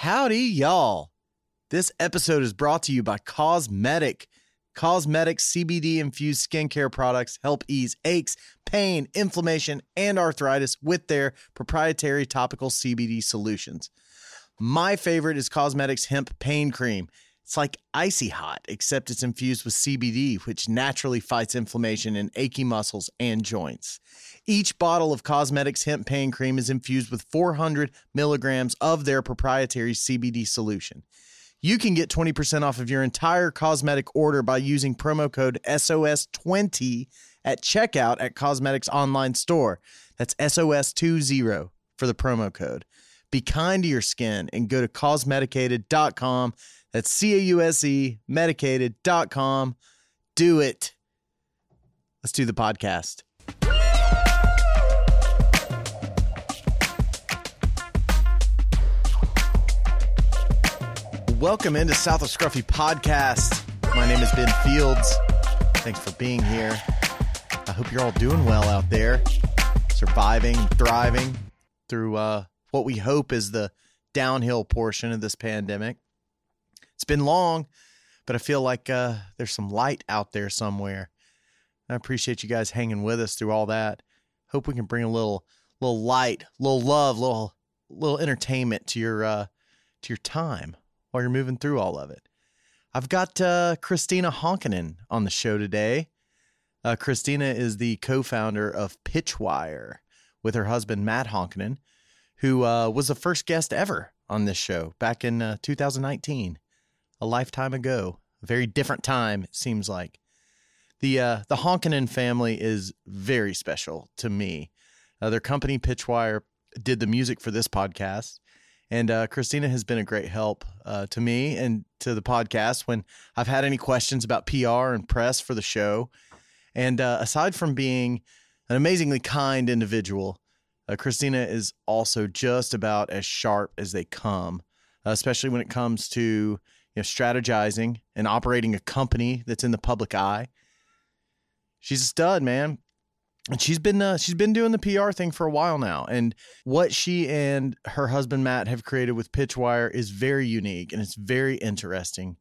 Howdy, y'all. This episode is brought to you by Causemedic. Causemedic CBD infused skincare products help ease aches, pain, inflammation, and arthritis with their proprietary topical CBD solutions. My favorite is Causemedic's hemp pain cream. It's like icy hot, except it's infused with CBD, which naturally fights inflammation in achy muscles and joints. Each bottle of Causemedics hemp pain cream is infused with 400 milligrams of their proprietary CBD solution. You can get 20% off of your entire Causemedic order by using promo code SOS20 at checkout at Causemedics online store. That's SOS20 for the promo code. Be kind to your skin and go to cosmeticated.com. That's C A U S E medicated.com. Do it. Let's do the podcast. Welcome into South of Scruffy podcast. My name is Ben Fields. Thanks for being here. I hope you're all doing well out there, surviving, thriving through uh, what we hope is the downhill portion of this pandemic. It's been long, but I feel like uh, there's some light out there somewhere. I appreciate you guys hanging with us through all that. Hope we can bring a little, little light, little love, little, little entertainment to your, uh, to your time while you're moving through all of it. I've got uh, Christina Honkinen on the show today. Uh, Christina is the co-founder of Pitchwire with her husband Matt Honkinen, who uh, was the first guest ever on this show back in uh, 2019, a lifetime ago. A very different time, it seems like. The uh, the Honkinen family is very special to me. Uh, their company Pitchwire did the music for this podcast, and uh, Christina has been a great help uh, to me and to the podcast when I've had any questions about PR and press for the show. And uh, aside from being an amazingly kind individual, uh, Christina is also just about as sharp as they come, especially when it comes to you know, strategizing and operating a company that's in the public eye. She's a stud, man and she's been uh, she's been doing the PR thing for a while now. And what she and her husband Matt have created with Pitchwire is very unique and it's very interesting.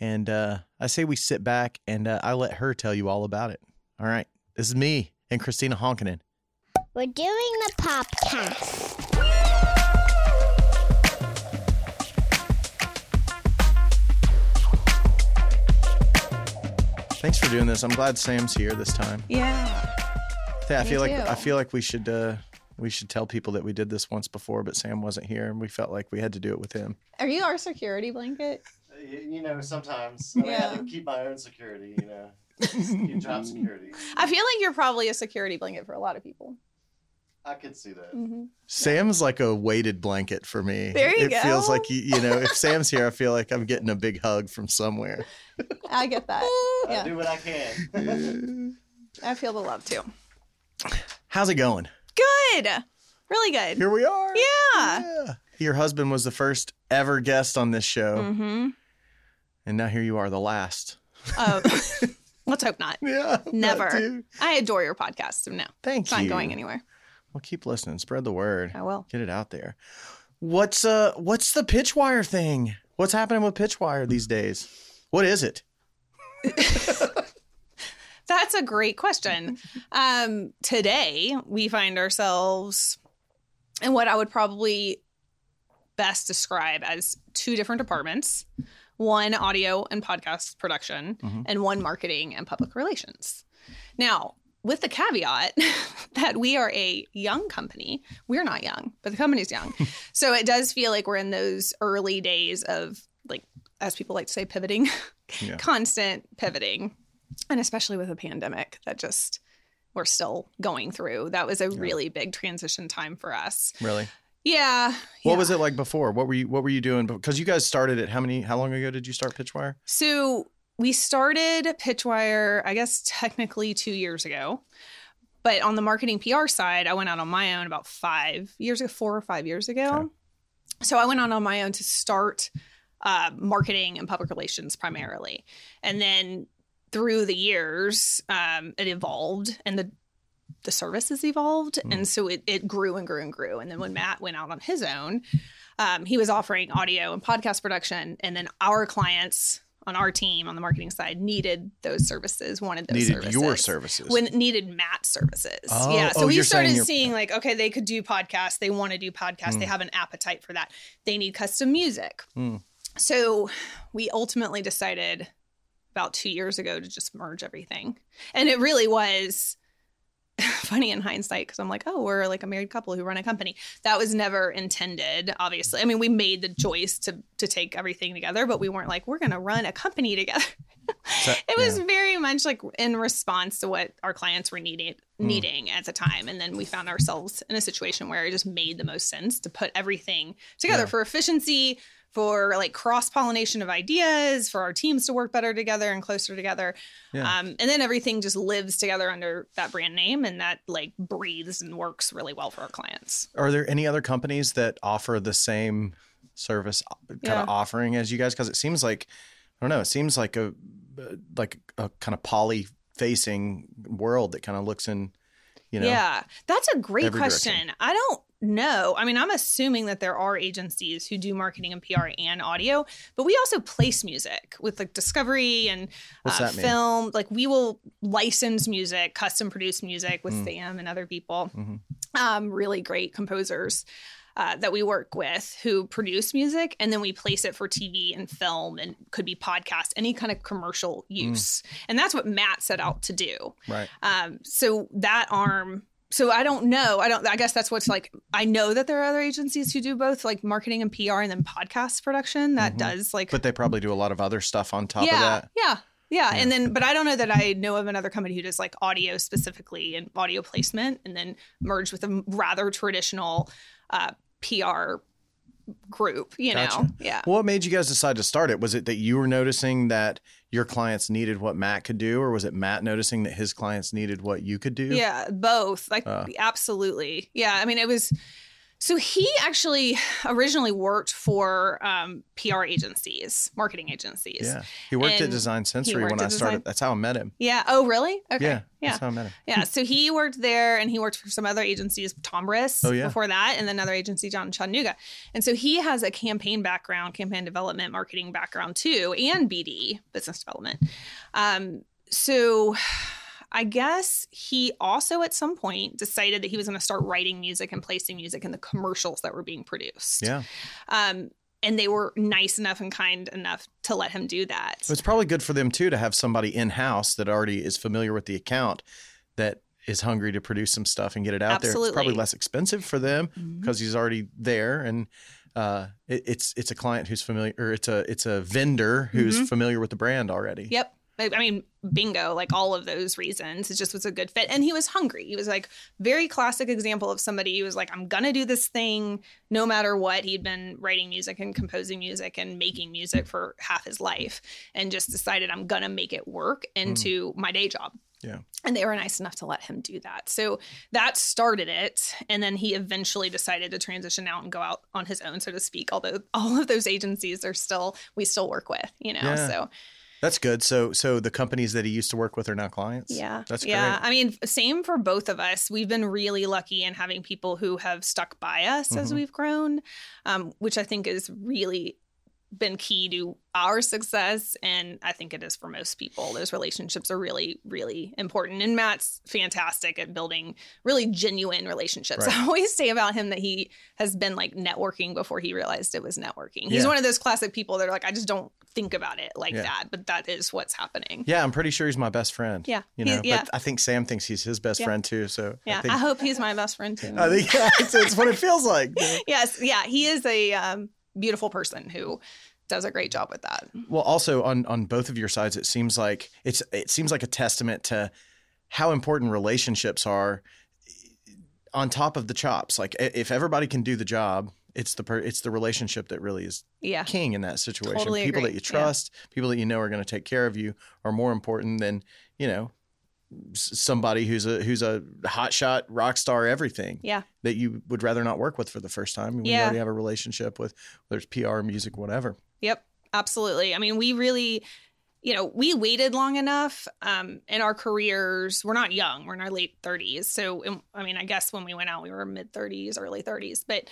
And uh, I say we sit back and uh, I let her tell you all about it. All right, this is me and Christina Honkinen. We're doing the podcast. Thanks for doing this. I'm glad Sam's here this time. Yeah. Yeah, I Me feel like too. I feel like we should uh, we should tell people that we did this once before, but Sam wasn't here, and we felt like we had to do it with him. Are you our security blanket? You know, sometimes I, mean, I have Yeah. to keep my own security. You know, keep job security. I feel like you're probably a security blanket for a lot of people. I could see that. hmm Sam's like a weighted blanket for me. There you it feels like you, you know, if Sam's here, I feel like I'm getting a big hug from somewhere. I get that. I Yeah, do what I can. I feel the love too. How's it going? Good. Really good. Here we are. Yeah. Yeah. Your husband was the first ever guest on this show, Mm-hmm. and now here you are, the last. Oh, let's hope not. Yeah, Never. that. I adore your podcast, so no, Thank it's not going anywhere. Well, keep listening. Spread the word. I will. Get it out there. What's uh what's the Pitchwire thing? What's happening with Pitchwire these days? What is it? That's a great question. Um, today, we find ourselves in what I would probably best describe as two different departments one audio and podcast production, Mhm. and one marketing and public relations. Now, with the caveat that we are a young company, we're not young, but the company's young. so it does feel like we're in those early days of, like, as people like to say, pivoting, Yeah. constant pivoting and especially with a pandemic that just we're still going through. That was a really big transition time for us. Really? Yeah. What yeah. was it like before? What were you What were you doing? Because you guys started it. How many? How long ago did you start Pitchwire? So we started Pitchwire, I guess technically two years ago. But on the marketing PR side, I went out on my own about five years ago, four or five years ago. Okay. So I went out on my own to start uh, marketing and public relations primarily. And then through the years, um, it evolved and the the services evolved. Mm. And so it, it grew and grew and grew. And then when Matt went out on his own, um, he was offering audio and podcast production, and then our clients on our team on the marketing side needed those services, wanted those Needed services. your services. When needed Matt services. Oh, yeah. So oh, we started seeing like, okay, they could do podcasts. They want to do podcasts. They Mm. have an appetite for that. They need custom music. Mm. So we ultimately decided about two years ago to just merge everything. And it really was funny in hindsight because I'm like, oh, we're like a married couple who run a company. That was never intended, obviously. I mean, we made the choice to to take everything together, but we weren't like, we're gonna run a company together. So- it was yeah. very much like in response to what our clients were needing Hmm. needing at the time. And then we found ourselves in a situation where it just made the most sense to put everything together Yeah. for efficiency, for like cross pollination of ideas, for our teams to work better together and closer together. Yeah. Um, and then everything just lives together under that brand name and that like breathes and works really well for our clients. Are there any other companies that offer the same service kind Yeah. of offering as you guys? Because it seems like I don't know. It seems like a like a kind of poly facing world that kind of looks in. You know, Yeah, that's a great question. direction. I don't know. I mean, I'm assuming that there are agencies who do marketing and PR and audio, but we also place music with like Discovery and uh, film. Like we will license music, custom produce music with Mm. Sam and other people, Mhm. um, really great composers. Uh, that we work with who produce music and then we place it for TV and film and could be podcast, any kind of commercial Mm. use. And that's what Matt set out to do. right. Um, so that arm, so I don't know. I don't, I guess that's what's like, I know that there are other agencies who do both like marketing and PR and then podcast production that Mhm. does like, But they probably do a lot of other stuff on top yeah, of that. yeah. Yeah. Yeah. And then, but I don't know that I know of another company who does like audio specifically and audio placement and then merge with a rather traditional uh, PR group, you know? Gotcha. Yeah. What made you guys decide to start it? Was it that you were noticing that your clients needed what Matt could do, or was it Matt noticing that his clients needed what you could do? Yeah, both. Like Uh. absolutely. Yeah, I mean it was so he actually originally worked for um, PR agencies, marketing agencies. Yeah. He worked at Design Sensory when I started. Design- That's how I met him. Yeah. Oh, really? Okay. Yeah. Yeah. That's how I met him. Yeah. So he worked there and he worked for some other agencies, Tombras Oh, yeah. before that, and then another agency, John Chattanooga. And so he has a campaign background, campaign development, marketing background too, and BD, business development. Um, so I guess he also at some point decided that he was going to start writing music and placing music in the commercials that were being produced. Yeah. Um, and they were nice enough and kind enough to let him do that. So it's probably good for them too to have somebody in house that already is familiar with the account that is hungry to produce some stuff and get it out there. It's probably less expensive for them because he's already there and uh, it, it's it's a client who's familiar or it's a it's a vendor who's Mhm. familiar with the brand already. Yep. I I mean, bingo, like all of those reasons. It just was a good fit. And he was hungry. He was like, very classic example of somebody who was like, I'm going to do this thing no matter what. He'd been writing music and composing music and making music for half his life and just decided, I'm going to make it work into mm. my day job. Yeah. And they were nice enough to let him do that. So that started it. And then he eventually decided to transition out and go out on his own, so to speak. Although all of those agencies are still, we still work with, you know? Yeah. So That's good. So so the companies that he used to work with are now clients. Yeah. That's yeah. great. I mean, same for both of us. We've been really lucky in having people who have stuck by us as Mhm. we've grown, um, which I think is really been key to our success. And I think it is for most people. Those relationships are really, really important. And Matt's fantastic at building really genuine relationships. Right. I always say about him that he has been like networking before he realized it was networking. He's Yeah. one of those classic people that are like, I just don't think about it like Yeah. that, but that is what's happening. Yeah, I'm pretty sure he's my best friend. Yeah. You know, yeah. but I think Sam thinks he's his best friend too. So Yeah, I I, hope he's my best friend too. I think yeah, it's, it's what it feels like. yes, yeah, he is a um, beautiful person who does a great job with that. Well, also on on both of your sides, it seems like it's it seems like a testament to how important relationships are. On top of the chops, like if everybody can do the job, it's the per, it's the relationship that really is Yeah, king in that situation. Totally people agree. that you Yeah. trust, people that you know are going to take care of you, are more important than you know somebody who's a who's a hotshot rock star everything yeah, that you would rather not work with for the first time. We Yeah. already have a relationship with whether it's PR, music, whatever. yep, absolutely. I mean, we really. You know, we waited long enough um, in our careers. We're not young; we're in our late thirties. So, um, I mean, I guess when we went out, we were mid thirties, early thirties. But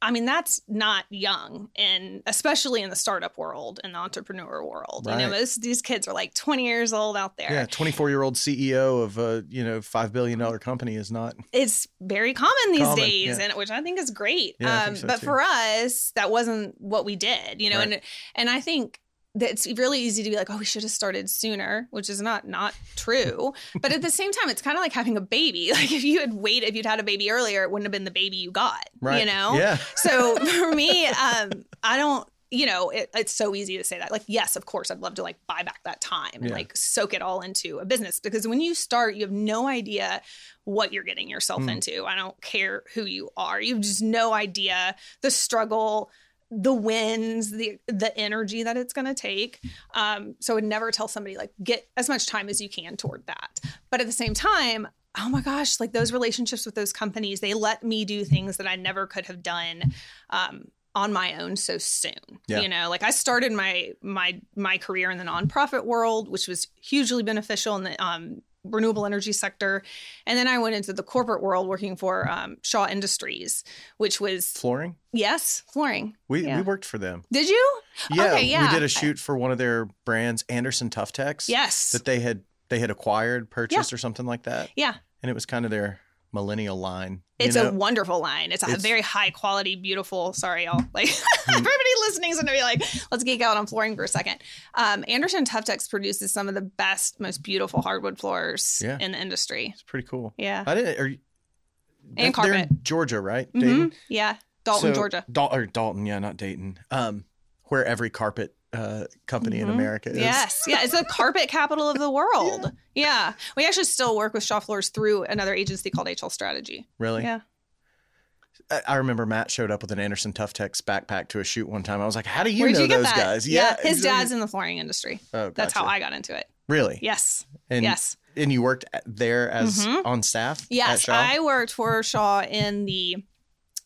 I mean, that's not young, and especially in the startup world and the entrepreneur world. You know, most of these kids are like 20 years old out there. Yeah, 24 year old CEO of a you know five billion dollar company is not. It's very common these Common, days, yeah. and which I think is great. Yeah, um, think so but too. for us, that wasn't what we did. You know, Right. and and I think it's really easy to be like, oh, we should have started sooner, which is not not true. but at the same time, it's kind of like having a baby. Like if you had waited, if you'd had a baby earlier, it wouldn't have been the baby you got. Right. You know. Yeah. So for me, um, I don't. You know, it, it's so easy to say that. Like, yes, of course, I'd love to like buy back that time and Yeah. like soak it all into a business because when you start, you have no idea what you're getting yourself Hmm. into. I don't care who you are. You have just no idea the struggle, the wins, the the energy that it's going to take. Um, so I would never tell somebody like get as much time as you can toward that. But at the same time, oh my gosh, like those relationships with those companies, they let me do things that I never could have done. Um, on my own so soon Yeah. you know like i started my my my career in the nonprofit world which was hugely beneficial in the um, renewable energy sector and then i went into the corporate world working for um, shaw industries which was Flooring. yes flooring We Yeah. we worked for them. did you Yeah, Okay, yeah. We did a shoot for one of their brands, Anderson Tuftex. yes That they had they had acquired, purchased, or something like that, yeah and it was kind of their millennial line. it's a wonderful line it's a It's- very high quality beautiful sorry y'all like everybody listening is gonna be like let's geek out on flooring for a second um, anderson tuftex produces some of the best most beautiful hardwood floors Yeah. in the industry It's pretty cool. yeah I didn't. Are you, And carpet. Georgia, right? Mhm. Yeah dalton So- georgia Dal- or Dalton, yeah, not Dayton. Um, where every carpet uh, company in Mhm. America is. Yes. Yeah. It's the carpet capital of the world. Yeah. We actually still work with Shaw Floors through another agency called HL Strategy. Really? Yeah. I, I remember Matt showed up with an Anderson Tuftex backpack to a shoot one time. I was like, "How do you Where'd know you those that? guys?" His exactly. dad's in the flooring industry. Oh, That's how. I got into it. really. Yes. And, yes. And you worked there as Mhm. on staff. at Yes. I worked for Shaw in the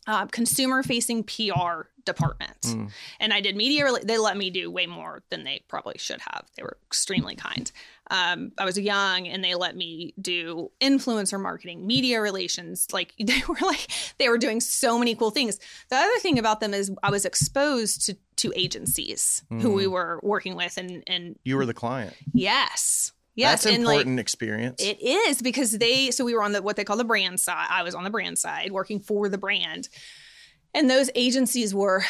uh, consumer facing PR department. Mm. And I did media. They let me do way more than they probably should have. They were extremely kind. Um, I was young and they let me do influencer marketing, media relations. Like they were like, they were doing so many cool things. The other thing about them is I was exposed to, to agencies who we were working with. And, and You were the client. yes, yes. That's like, important experience. it is because they so we were on the what they call the brand side. I was on the brand side working for the brand. And those agencies were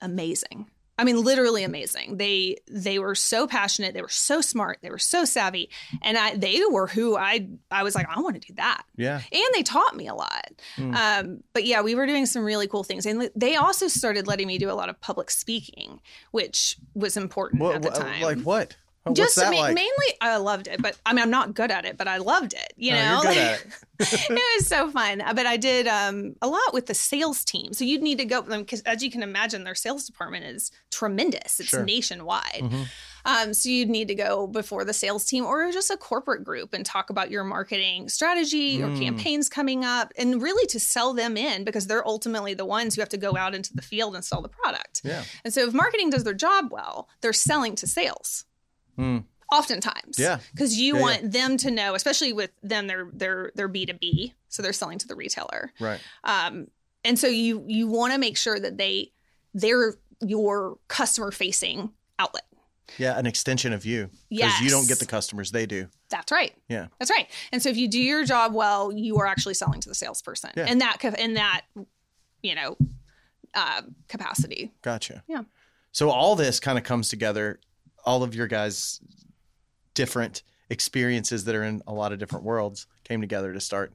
amazing. I mean literally amazing. They they were so passionate, they were so smart, they were so savvy. And I they were who I I was like I want to do that. yeah. And they taught me a lot. Mm. Um, but yeah, we were doing some really cool things. And they also started letting me do a lot of public speaking, which was important What, at the time like what? Just ma- like? mainly i loved it but i mean i'm not good at it but i loved it you know you're good at it. it was so fun but i did um, a lot with the sales team so you'd need to go because as you can imagine their sales department is tremendous it's Sure. nationwide Mhm. um, so you'd need to go before the sales team or just a corporate group and talk about your marketing strategy or Mm. campaigns coming up and really to sell them in because they're ultimately the ones who have to go out into the field and sell the product Yeah. and so if marketing does their job well they're selling to sales Mm. oftentimes Yeah. because you Yeah, want them to know especially with them they're they're they're b2b so they're selling to the retailer Right. um and so you you want to make sure that they they're your customer facing outlet Yeah. An extension of you. Because you don't get the customers, they do. that's right Yeah. that's right and so if you do your job well you are actually selling to the salesperson Yeah. in that in that you know uh, capacity Gotcha. Yeah. So all this kind of comes together, all of your guys' different experiences that are in a lot of different worlds came together to start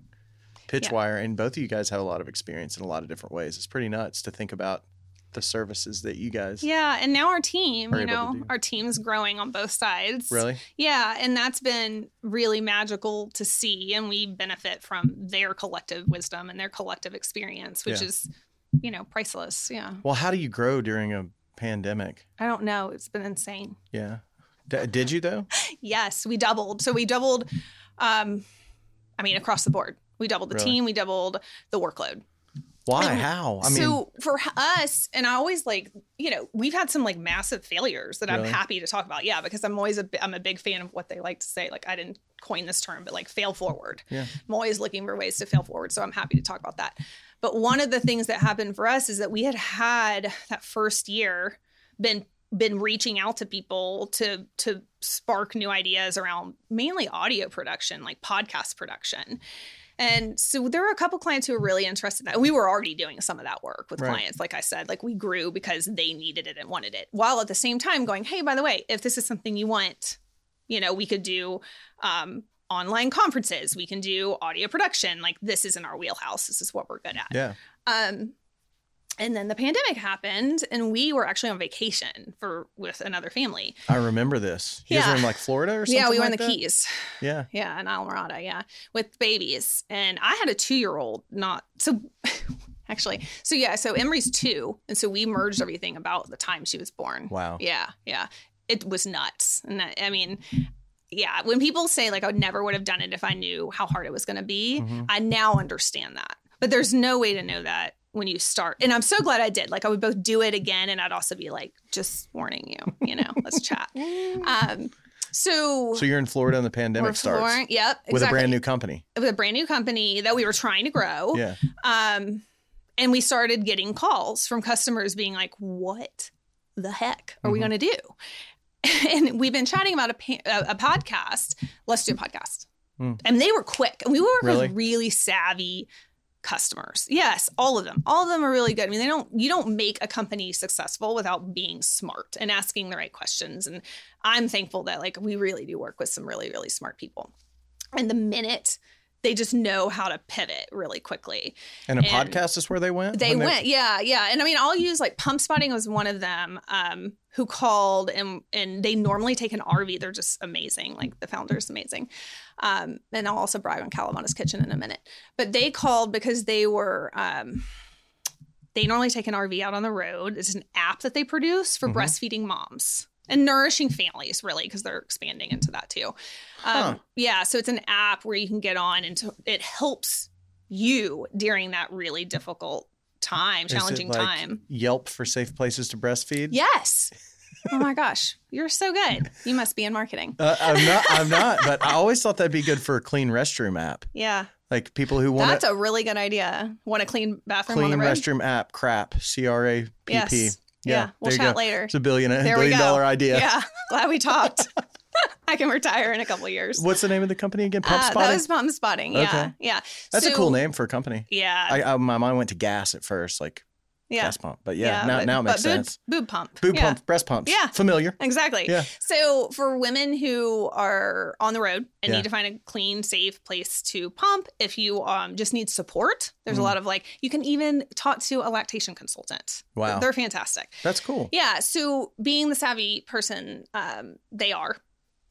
Pitchwire. And both of you guys have a lot of experience in a lot of different ways. It's pretty nuts to think about the services that you guys yeah and now our team you know our team's growing on both sides really. Yeah, and that's been really magical to see. And we benefit from their collective wisdom and their collective experience, which Yeah. is, you know, priceless. Yeah. Well, how do you grow during a pandemic? I don't know. It's been insane. Yeah. D- did you though? Yes, we doubled. So we doubled, um, I mean, across the board. We doubled the Really? team, we doubled the workload. Why? And How? I mean, so for us, and I always like, you know, we've had some like massive failures that Really? I'm happy to talk about. Yeah, because I'm always a I'm a big fan of what they like to say. Like I didn't coin this term, but like fail forward. Yeah. I'm always looking for ways to fail forward, so I'm happy to talk about that. But one of the things that happened for us is that we had had that first year been been reaching out to people to to spark new ideas around mainly audio production, like podcast production. And so there were a couple clients who were really interested in that. We were already doing some of that work with Right. clients. Like I said, like we grew because they needed it and wanted it, while at the same time going, hey, by the way, if this is something you want, you know, we could do um, online conferences, we can do audio production. Like this is in our wheelhouse. This is what we're good at. Yeah. Um, and then the pandemic happened, and we were actually on vacation for with another family. I remember this. You guys Yeah. were in like Florida or something. yeah, we were like in the that? Keys. Yeah. Yeah, in Islamorada, yeah, with babies. And I had a two year old, not so actually. So, yeah, so Emery's two. And so we merged everything about the time she was born. Wow. Yeah, yeah. It was nuts. And I, I mean, yeah, when people say like I never would have done it if I knew how hard it was going to be, Mhm. I now understand that. But there's no way to know that when you start. And I'm so glad I did. Like I would both do it again and I'd also be like, just warning you, you know, let's chat. Um, so, So you're in Florida and the pandemic starts flooring- Yep, with exactly. a brand new company. with a brand new company that we were trying to grow. Yeah. Um, and we started getting calls from customers being like, "What the heck are we Mhm. going to do?" And we've been chatting about a, pa- a, podcast. Let's do a podcast. Hmm. And they were quick, and we work Really? with really savvy customers. Yes, all of them. All of them are really good. I mean, they don't. You don't make a company successful without being smart and asking the right questions. And I'm thankful that like we really do work with some really really smart people. And the minute they just know how to pivot really quickly. And a And podcast is where they went? They went, yeah, yeah. And I mean, I'll use like Pumpspotting was one of them um, who called, and and they normally take an RV. They're just amazing. Like the founder is amazing. Um, and I'll also brag on Kalamata's Kitchen in a minute. But they called because they were. Um, they normally take an RV out on the road. It's an app that they produce for Mhm. breastfeeding moms and nourishing families, really, because they're expanding into that too. Um, Huh. Yeah, so it's an app where you can get on and it helps you during that really difficult time, challenging like time. Yelp for safe places to breastfeed? Yes. oh my gosh, you're so good. You must be in marketing. Uh, I'm not. I'm not. But I always thought that'd be good for a clean restroom app. Yeah, Like people who want that's a really good idea. Want a clean bathroom on clean restroom app. Crap. C R A P P. Yes. Yeah, we'll chat later. It's a billion, a There billion dollar idea. Yeah, glad we talked. I can retire in a couple of years. What's the name of the company again? Pump Uh, Spotting. That was Pumpspotting. Yeah, Okay. yeah. That's a cool name for a company. Yeah, I, I my mind went to gas at first, like yeah, gas pump. But yeah, now but- now it makes but boob- sense. Boob pump. Boob yeah. pump, breast pumps. Yeah. Familiar. Exactly. Yeah. So for women who are on the road and Yeah. need to find a clean, safe place to pump, if you um, just need support, there's Mm. a lot of like you can even talk to a lactation consultant. Wow. They're fantastic. That's cool. Yeah. So being the savvy person um, they are,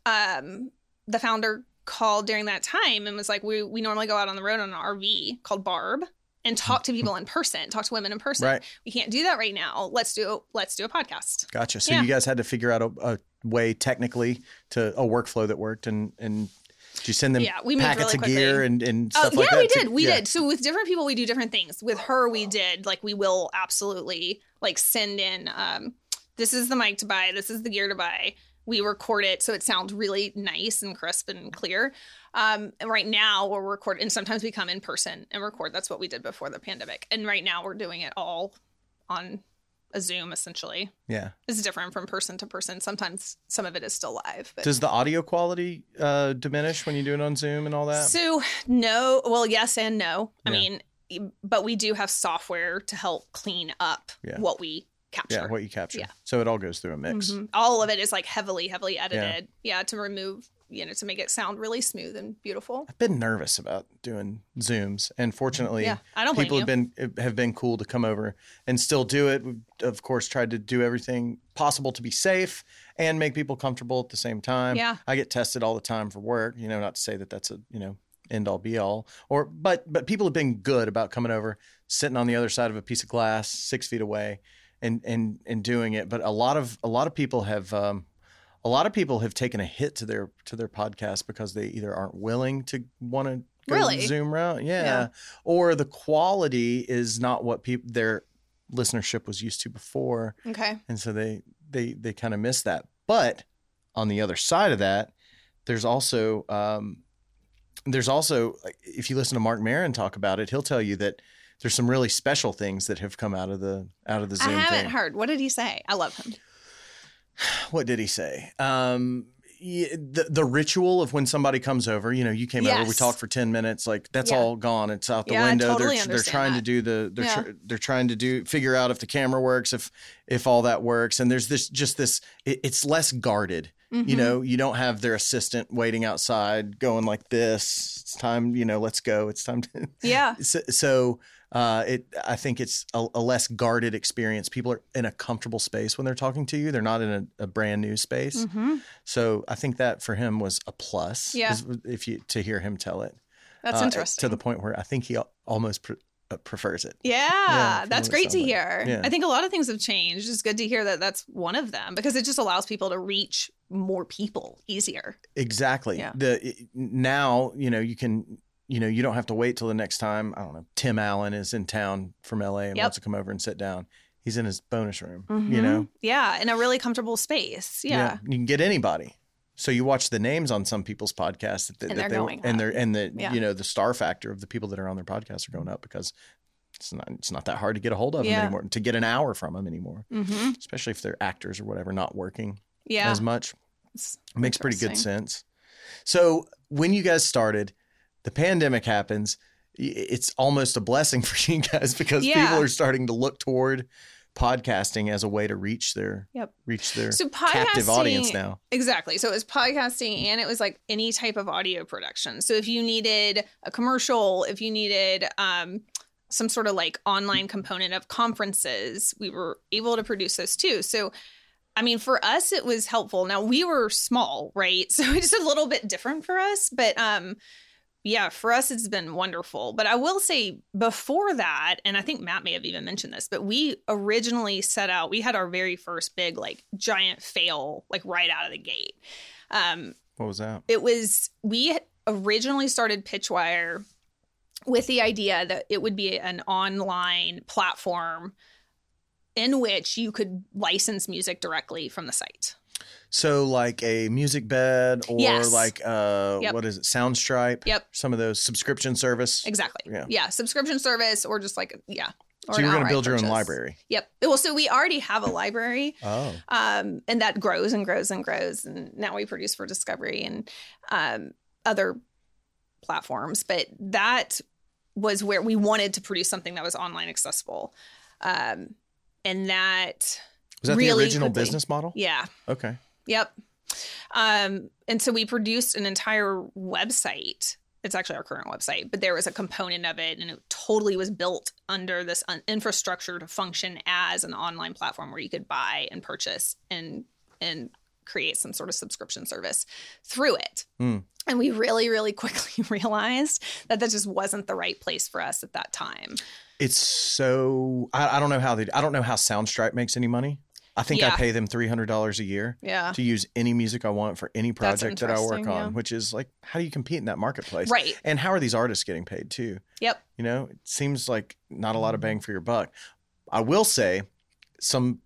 um, the founder called during that time and was like, we, we normally go out on the road on an RV called Barb and talk to people in person, talk to women in person. Right. We can't do that right now. Let's do let's do a podcast. Gotcha. So Yeah. you guys had to figure out a, a way technically to a workflow that worked, and and did you send them Yeah, we packets really of gear and and Oh stuff yeah, like that? we to- did. We yeah. did. So with different people, we do different things. With her, we did like we will absolutely like send in. um This is the mic to buy. This is the gear to buy. We record it so it sounds really nice and crisp and clear. Um, right now we're recording, and sometimes we come in person and record. That's what we did before the pandemic. And right now we're doing it all on a Zoom. Essentially, Yeah. it's different from person to person. Sometimes some of it is still live. But Does the audio quality uh, diminish when you do it on Zoom and all that? So no, well, yes and no. I Yeah. mean, but we do have software to help clean up Yeah. what we capture. yeah, what you capture. Yeah. So it all goes through a mix. Mhm. All of it is like heavily, heavily edited. Yeah. to remove, you know, to make it sound really smooth and beautiful. I've been nervous about doing Zooms, and fortunately, Yeah, I don't people have been have been cool to come over and still do it. We've of course tried to do everything possible to be safe and make people comfortable at the same time. Yeah. I get tested all the time for work. You know, not to say that that's a you know end all be all, or but but people have been good about coming over, sitting on the other side of a piece of glass, six feet away, and and and doing it. But a lot of a lot of people have. Um, a lot of people have taken a hit to their to their podcast because they either aren't willing to want to Really? Zoom route, yeah, Yeah. or the quality is not what people their listenership was used to before, Okay. and so they they they kind of miss that. But on the other side of that, there's also um, there's also if you listen to Marc Maron talk about it, he'll tell you that there's some really special things that have come out of the out of the Zoom. I haven't thing. heard. What did he say? I love him. What did he say? Um, the the ritual of when somebody comes over, you know, you came over, we talked for ten minutes, like that's Yeah. all gone. It's out the Yeah, window. totally they're they're trying to do the they're Yeah. tr- they're trying to do figure out if the camera works, if if all that works, and there's this just this. It, it's less guarded. You Mhm. know, you don't have their assistant waiting outside, going like this. It's time. You know, let's go. It's time to. Yeah. so, so uh, it I think it's a, a less guarded experience. People are in a comfortable space when they're talking to you. They're not in a, a brand new space. hmm So I think that for him was a plus. Yeah. if you to hear him tell it, That's Uh, interesting. To the point where I think he almost pre- uh, prefers it. Yeah, from that's great to hear. Yeah. I think a lot of things have changed. It's good to hear that that's one of them because it just allows people to reach more people easier. Exactly. Yeah. The now you know you can you know you don't have to wait till the next time. I don't know. Tim Allen is in town from LA and Yep. wants to come over and sit down. He's in his bonus room. You Mhm. know. Yeah, in a really comfortable space. Yeah. You can get anybody. So you watch the names on some people's podcasts that, that, And they're they going and up. they're and the Yeah. you know the star factor of the people that are on their podcasts are going up because it's not it's not that hard to get a hold of them anymore to get an hour from them anymore, hmm especially if they're actors or whatever not working Yeah. as much. It's makes pretty good sense. So when you guys started, the pandemic happens. It's almost a blessing for you guys because Yeah. people are starting to look toward podcasting as a way to reach their Yep. reach their So captive audience now. Exactly. So it was podcasting and it was like any type of audio production. So if you needed a commercial, if you needed um, some sort of like online component of conferences, we were able to produce those too. So I mean, for us, it was helpful. Now we were small, right? So it's a little bit different for us, but um, yeah, for us, it's been wonderful. But I will say before that, and I think Matt may have even mentioned this, but we originally set out, we had our very first big, like, giant fail, like, right out of the gate. Um, What was that? it was, we originally started Pitchwire with the idea that it would be an online platform in which you could license music directly from the site. So like a Musicbed or Yes. like uh Yep. what is it? Soundstripe. Yep. Some of those subscription service. Exactly. Yeah. Yeah. Subscription service or just like, yeah. So you're going to build your own library. Yep. Well, so we already have a library, Oh. um, and that grows and grows and grows, and now we produce for Discovery and um, other platforms. But that was where we wanted to produce something that was online accessible, um, and that Was that really the original quickly- business model? yeah, Okay. Yep. Um, and so we produced an entire website. It's actually our current website, but there was a component of it, and it totally was built under this un- infrastructure to function as an online platform where you could buy and purchase and and create some sort of subscription service through it. Hmm. And we really, really quickly realized that that just wasn't the right place for us at that time. It's so I, I don't know how they I don't know how Soundstripe makes any money. I think I pay them three hundred dollars a year Yeah. to use any music I want for any project that I work on, yeah. which is like how do you compete in that marketplace? Right. And how are these artists getting paid too? Yep. You know, it seems like not a lot of bang for your buck. I will say some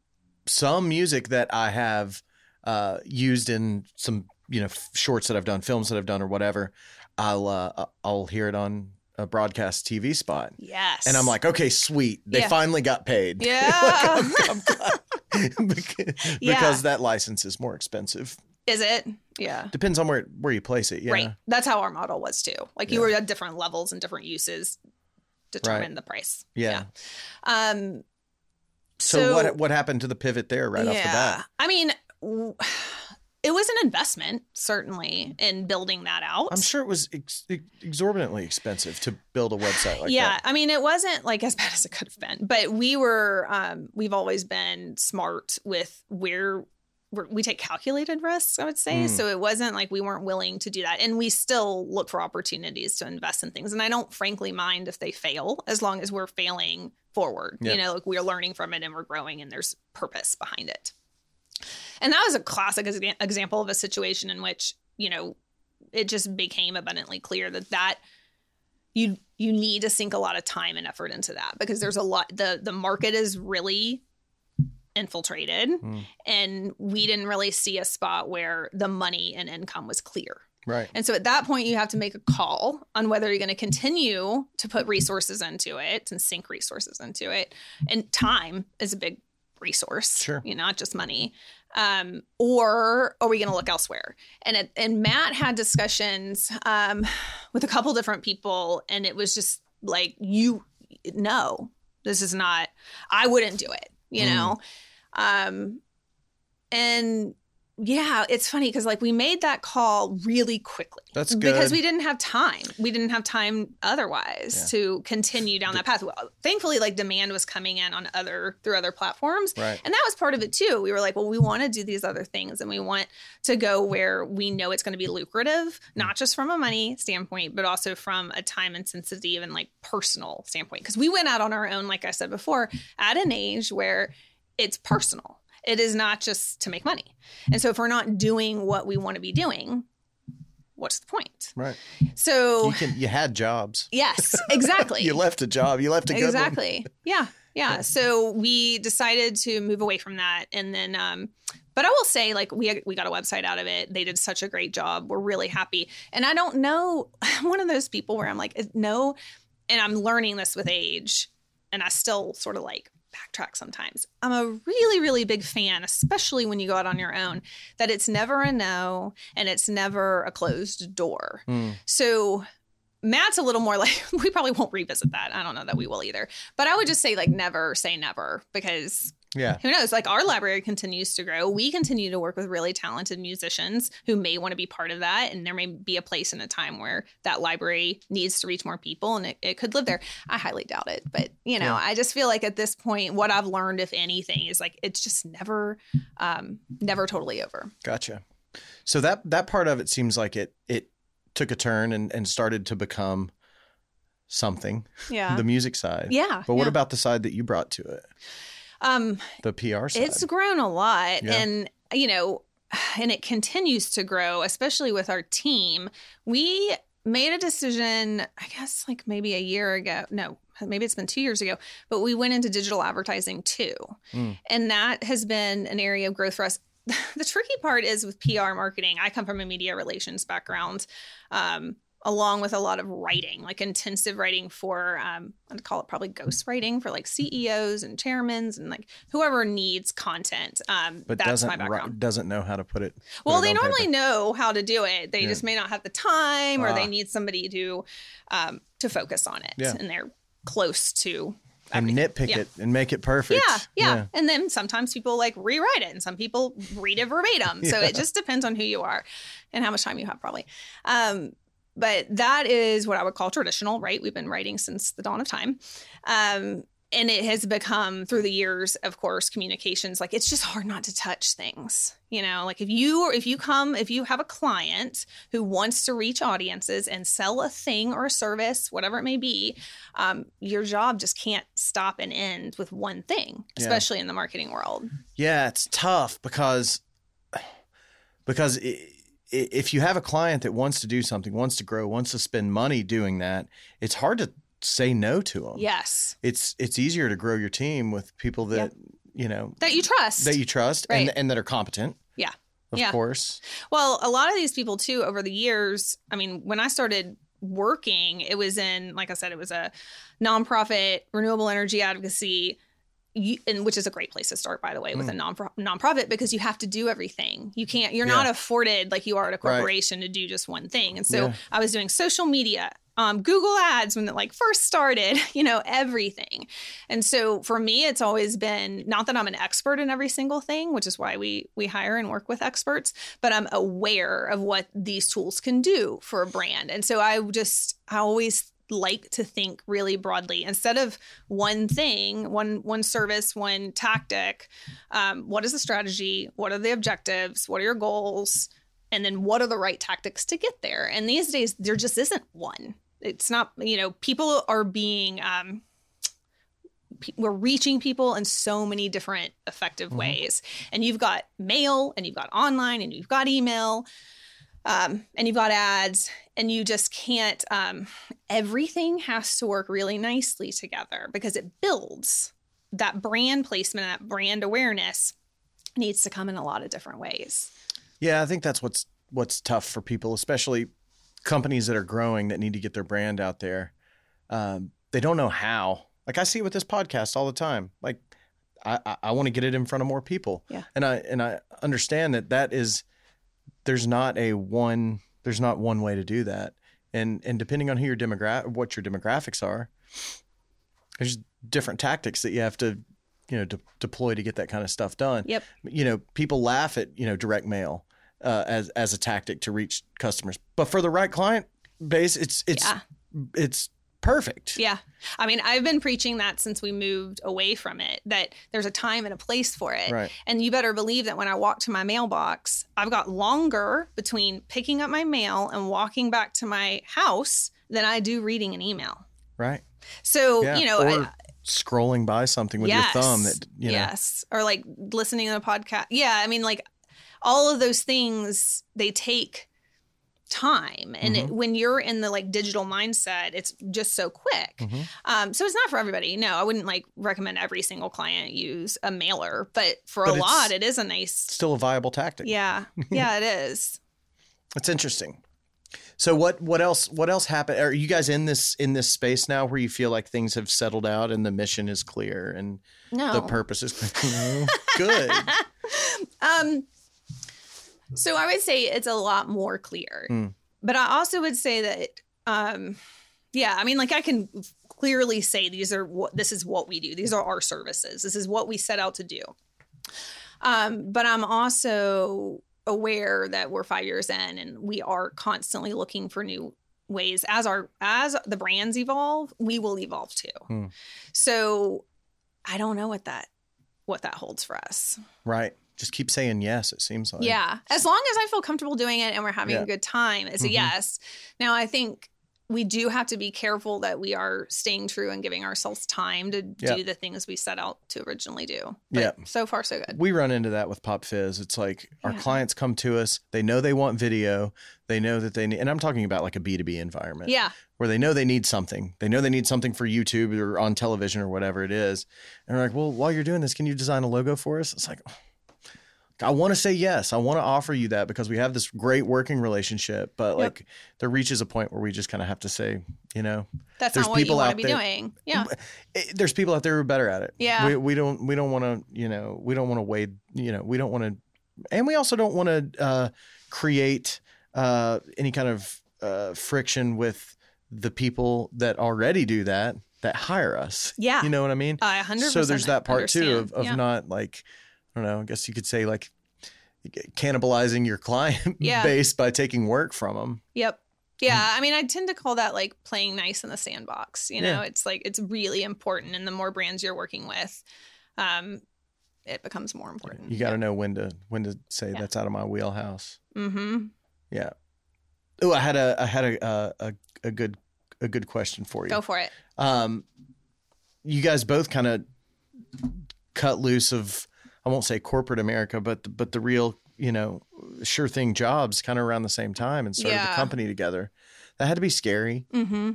some music that I have uh, used in some you know f- shorts that I've done, films that I've done, or whatever. I'll uh, I'll hear it on a broadcast TV spot, Yes. and I'm like, okay, sweet, they Yeah. finally got paid. Yeah. I'm- I'm glad. because, Yeah. because that license is more expensive. is it? Yeah. Depends on where where you place it. Yeah. Right. That's how our model was too. Like you Yeah. were at different levels and different uses determine the price. Yeah. Um So, so, what what happened to the pivot there right off the bat? I mean w- it was an investment certainly in building that out. I'm sure it was ex- exorbitantly expensive to build a website like yeah, that. Yeah i mean, it wasn't like as bad as it could have been, but we were, um, we've always been smart with where we're, we take calculated risks, I would say. Mm. So it wasn't like we weren't willing to do that. And we still look for opportunities to invest in things. And I don't frankly mind if they fail as long as we're failing forward. Yeah. You know, like we're learning from it and we're growing and there's purpose behind it. And that was a classic example of a situation in which, you know, it just became abundantly clear that that you you need to sink a lot of time and effort into that because there's a lot the the market is really infiltrated Mm. and we didn't really see a spot where the money and income was clear Right. And so at that point, you have to make a call on whether you're going to continue to put resources into it and sink resources into it. And time is a big resource, Sure. you know, not just money. Um, or are we going to look elsewhere? And it, and Matt had discussions um, with a couple different people, and it was just like, you no, this is not. I wouldn't do it, you Mm. know. Um, and yeah, it's funny because like we made that call really quickly. That's good because we didn't have time. We didn't have time otherwise Yeah. to continue down that path. Well, thankfully, like demand was coming in on other through other platforms, Right. and that was part of it too. We were like, well, we want to do these other things, and we want to go where we know it's going to be lucrative, mm. not just from a money standpoint, but also from a time and sensitive and like personal standpoint. Because we went out on our own, like I said before, at an age where it's personal. It is not just to make money. And so if we're not doing what we want to be doing, what's the point? Right. So You can. You had jobs. yes, exactly. You left a job. You left a exactly. Yeah, yeah. So we decided to move away from that, and then, um, but I will say, like we we got a website out of it. They did such a great job. We're really happy. And I don't know, I'm one of those people where I'm like, no, and I'm learning this with age, and I still sort of like backtrack sometimes. I'm a really, really big fan, especially when you go out on your own, that it's never a no and it's never a closed door. Hmm. So Matt's a little more like we probably won't revisit that. I don't know that we will either. But I would just say like never say never because Yeah. who knows? Like our library continues to grow. We continue to work with really talented musicians who may want to be part of that. And there may be a place in a time where that library needs to reach more people and it, it could live there. I highly doubt it. But, you know, Yeah. I just feel like at this point, what I've learned, if anything, is like it's just never, um, never totally over. Gotcha. So that that part of it seems like it it took a turn and, and started to become something. Yeah. The music side. yeah. But what yeah. about the side that you brought to it? Um, The PR side. It's grown a lot. Yeah. And, you know, and it continues to grow, especially with our team. We made a decision, I guess, like maybe a year ago. No, maybe it's been two years ago, but we went into digital advertising too. Mm. And that has been an area of growth for us. The tricky part is with PR marketing. I come from a media relations background. Um, along with a lot of writing, like intensive writing for, um, I'd call it probably ghost writing for like CEOs and chairmans and like whoever needs content. Um, but that's doesn't my background. doesn't know how to put it. put Well, it they normally paper. know how to do it. They Yeah. just may not have the time, or Ah. they need somebody to um, to focus on it, Yeah. and they're close to and nitpick Yeah. it and make it perfect. Yeah, yeah, And then sometimes people like rewrite it and some people read it verbatim. So it just depends on who you are and how much time you have, probably. Um, but that is what I would call traditional, right? We've been writing since the dawn of time. Um, and it has become through the years, of course, communications like it's just hard not to touch things. You know, like if you if you come if you have a client who wants to reach audiences and sell a thing or a service, whatever it may be, um, your job just can't stop and end with one thing, Yeah. especially in the marketing world. Yeah, it's tough because because i i if you have a client that wants to do something, wants to grow, wants to spend money doing that, it's hard to say no to them. Yes, It's it's easier to grow your team with people that you know that you trust. that you trust Right. and and that are competent. Yeah. Of Yeah. course. Well, a lot of these people too over the years, I mean, when I started working, it was in like I said it was a nonprofit renewable energy advocacy you, and which is a great place to start by the way with a non nonprofit because you have to do everything. You can't you're not afforded like you are at a Right. corporation to do just one thing. And so Yeah. I was doing social media um, Google Ads when it like first started, you know, everything. And so for me, it's always been not that I'm an expert in every single thing, which is why we we hire and work with experts, but I'm aware of what these tools can do for a brand. And so I just I always like to think really broadly. Instead of one thing one one service one tactic um, what is the strategy? What are the objectives? What are your goals? And then what are the right tactics to get there? And these days there just isn't one. It's not you know people are being um we're reaching people in so many different effective Mhm. ways. And you've got mail and you've got online and you've got email um, and you've got ads and you just can't um, everything has to work really nicely together because it builds that brand placement that brand awareness needs to come in a lot of different ways Yeah, I think that's what's what's tough for people, especially companies that are growing that need to get their brand out there. Um, they don't know how. Like I see it with this podcast all the time. Like I, I, I want to get it in front of more people. Yeah. And I and I understand that that is there's not a one there's not one way to do that. And and depending on who your demographic what your demographics are, there's different tactics that you have to you know de- deploy to get that kind of stuff done. Yep. You know, people laugh at you know direct mail uh, as as a tactic to reach customers, but for the right client base, it's it's Yeah. it's perfect. Yeah. I mean, I've been preaching that since we moved away from it, that there's a time and a place for it. Right. And you better believe that when I walk to my mailbox, I've got longer between picking up my mail and walking back to my house than I do reading an email. Right. So, Yeah. you know, or I- scrolling by something with yes, your thumb that you know. yes, or like listening to a podcast. Yeah, I mean, like all of those things they take time, and Mm-hmm. it, when you're in the like digital mindset, it's just so quick. Mhm. Um, so it's not for everybody. No, I wouldn't like recommend every single client use a mailer, but for But a lot, it is a nice. Still a viable tactic. Yeah, yeah, it is. It's interesting. So what what else what else happened? Are you guys in this in this space now where you feel like things have settled out and the mission is clear and No, the purpose is clear? Good. Um, so I would say it's a lot more clear, Mm. but I also would say that, um, yeah, I mean, like I can clearly say these are what this is what we do. These are our services. This is what we set out to do. Um, but I'm also aware that we're five years in, and we are constantly looking for new ways as our as the brands evolve we will evolve too Hmm. so i don't know what that what that holds for us right. Just keep saying yes, it seems like. yeah. As long as I feel comfortable doing it and we're having Yeah. a good time, it's a Mhm. yes. Now, I think we do have to be careful that we are staying true and giving ourselves time to Yeah. do the things we set out to originally do. But Yeah. So far, so good. We run into that with Pop Fizz. It's like our clients come to us, they know they want video, they know that they need, and I'm talking about like a B2B environment. Yeah. where they know they need something. They know they need something for YouTube or on television or whatever it is. And we're like, well, while you're doing this, can you design a logo for us? It's like, I want to say yes. I want to offer you that because we have this great working relationship. But Yep. like, there reaches a point where we just kind of have to say, you know, That's There's not what you people want to be there- doing. Yeah. eh, there's people out there who are better at it. Yeah. We, we don't, we don't want to, you know, we don't want to wade, you know, we don't want to, and we also don't want to uh, create uh, any kind of uh, friction with the people that already do that that hire us. Yeah. You know what I mean? I 100% so there's that part too of, of Yeah. not like I don't know. I guess you could say like cannibalizing your client Yeah. base by taking work from them. Yep. Yeah, I mean, I tend to call that like playing nice in the sandbox. You know, Yeah. it's like it's really important, and the more brands you're working with, um, it becomes more important. You got to know when to when to say Yeah. that's out of my wheelhouse. Mm-hmm. Yeah. Oh, I had a I had a a, a, a good a good question for you. Go for it. um, you guys both kind of cut loose of I won't say corporate America, but the, but the real you know sure thing jobs kind of around the same time and started the Yeah. company together. That had to be scary. Mm-hmm.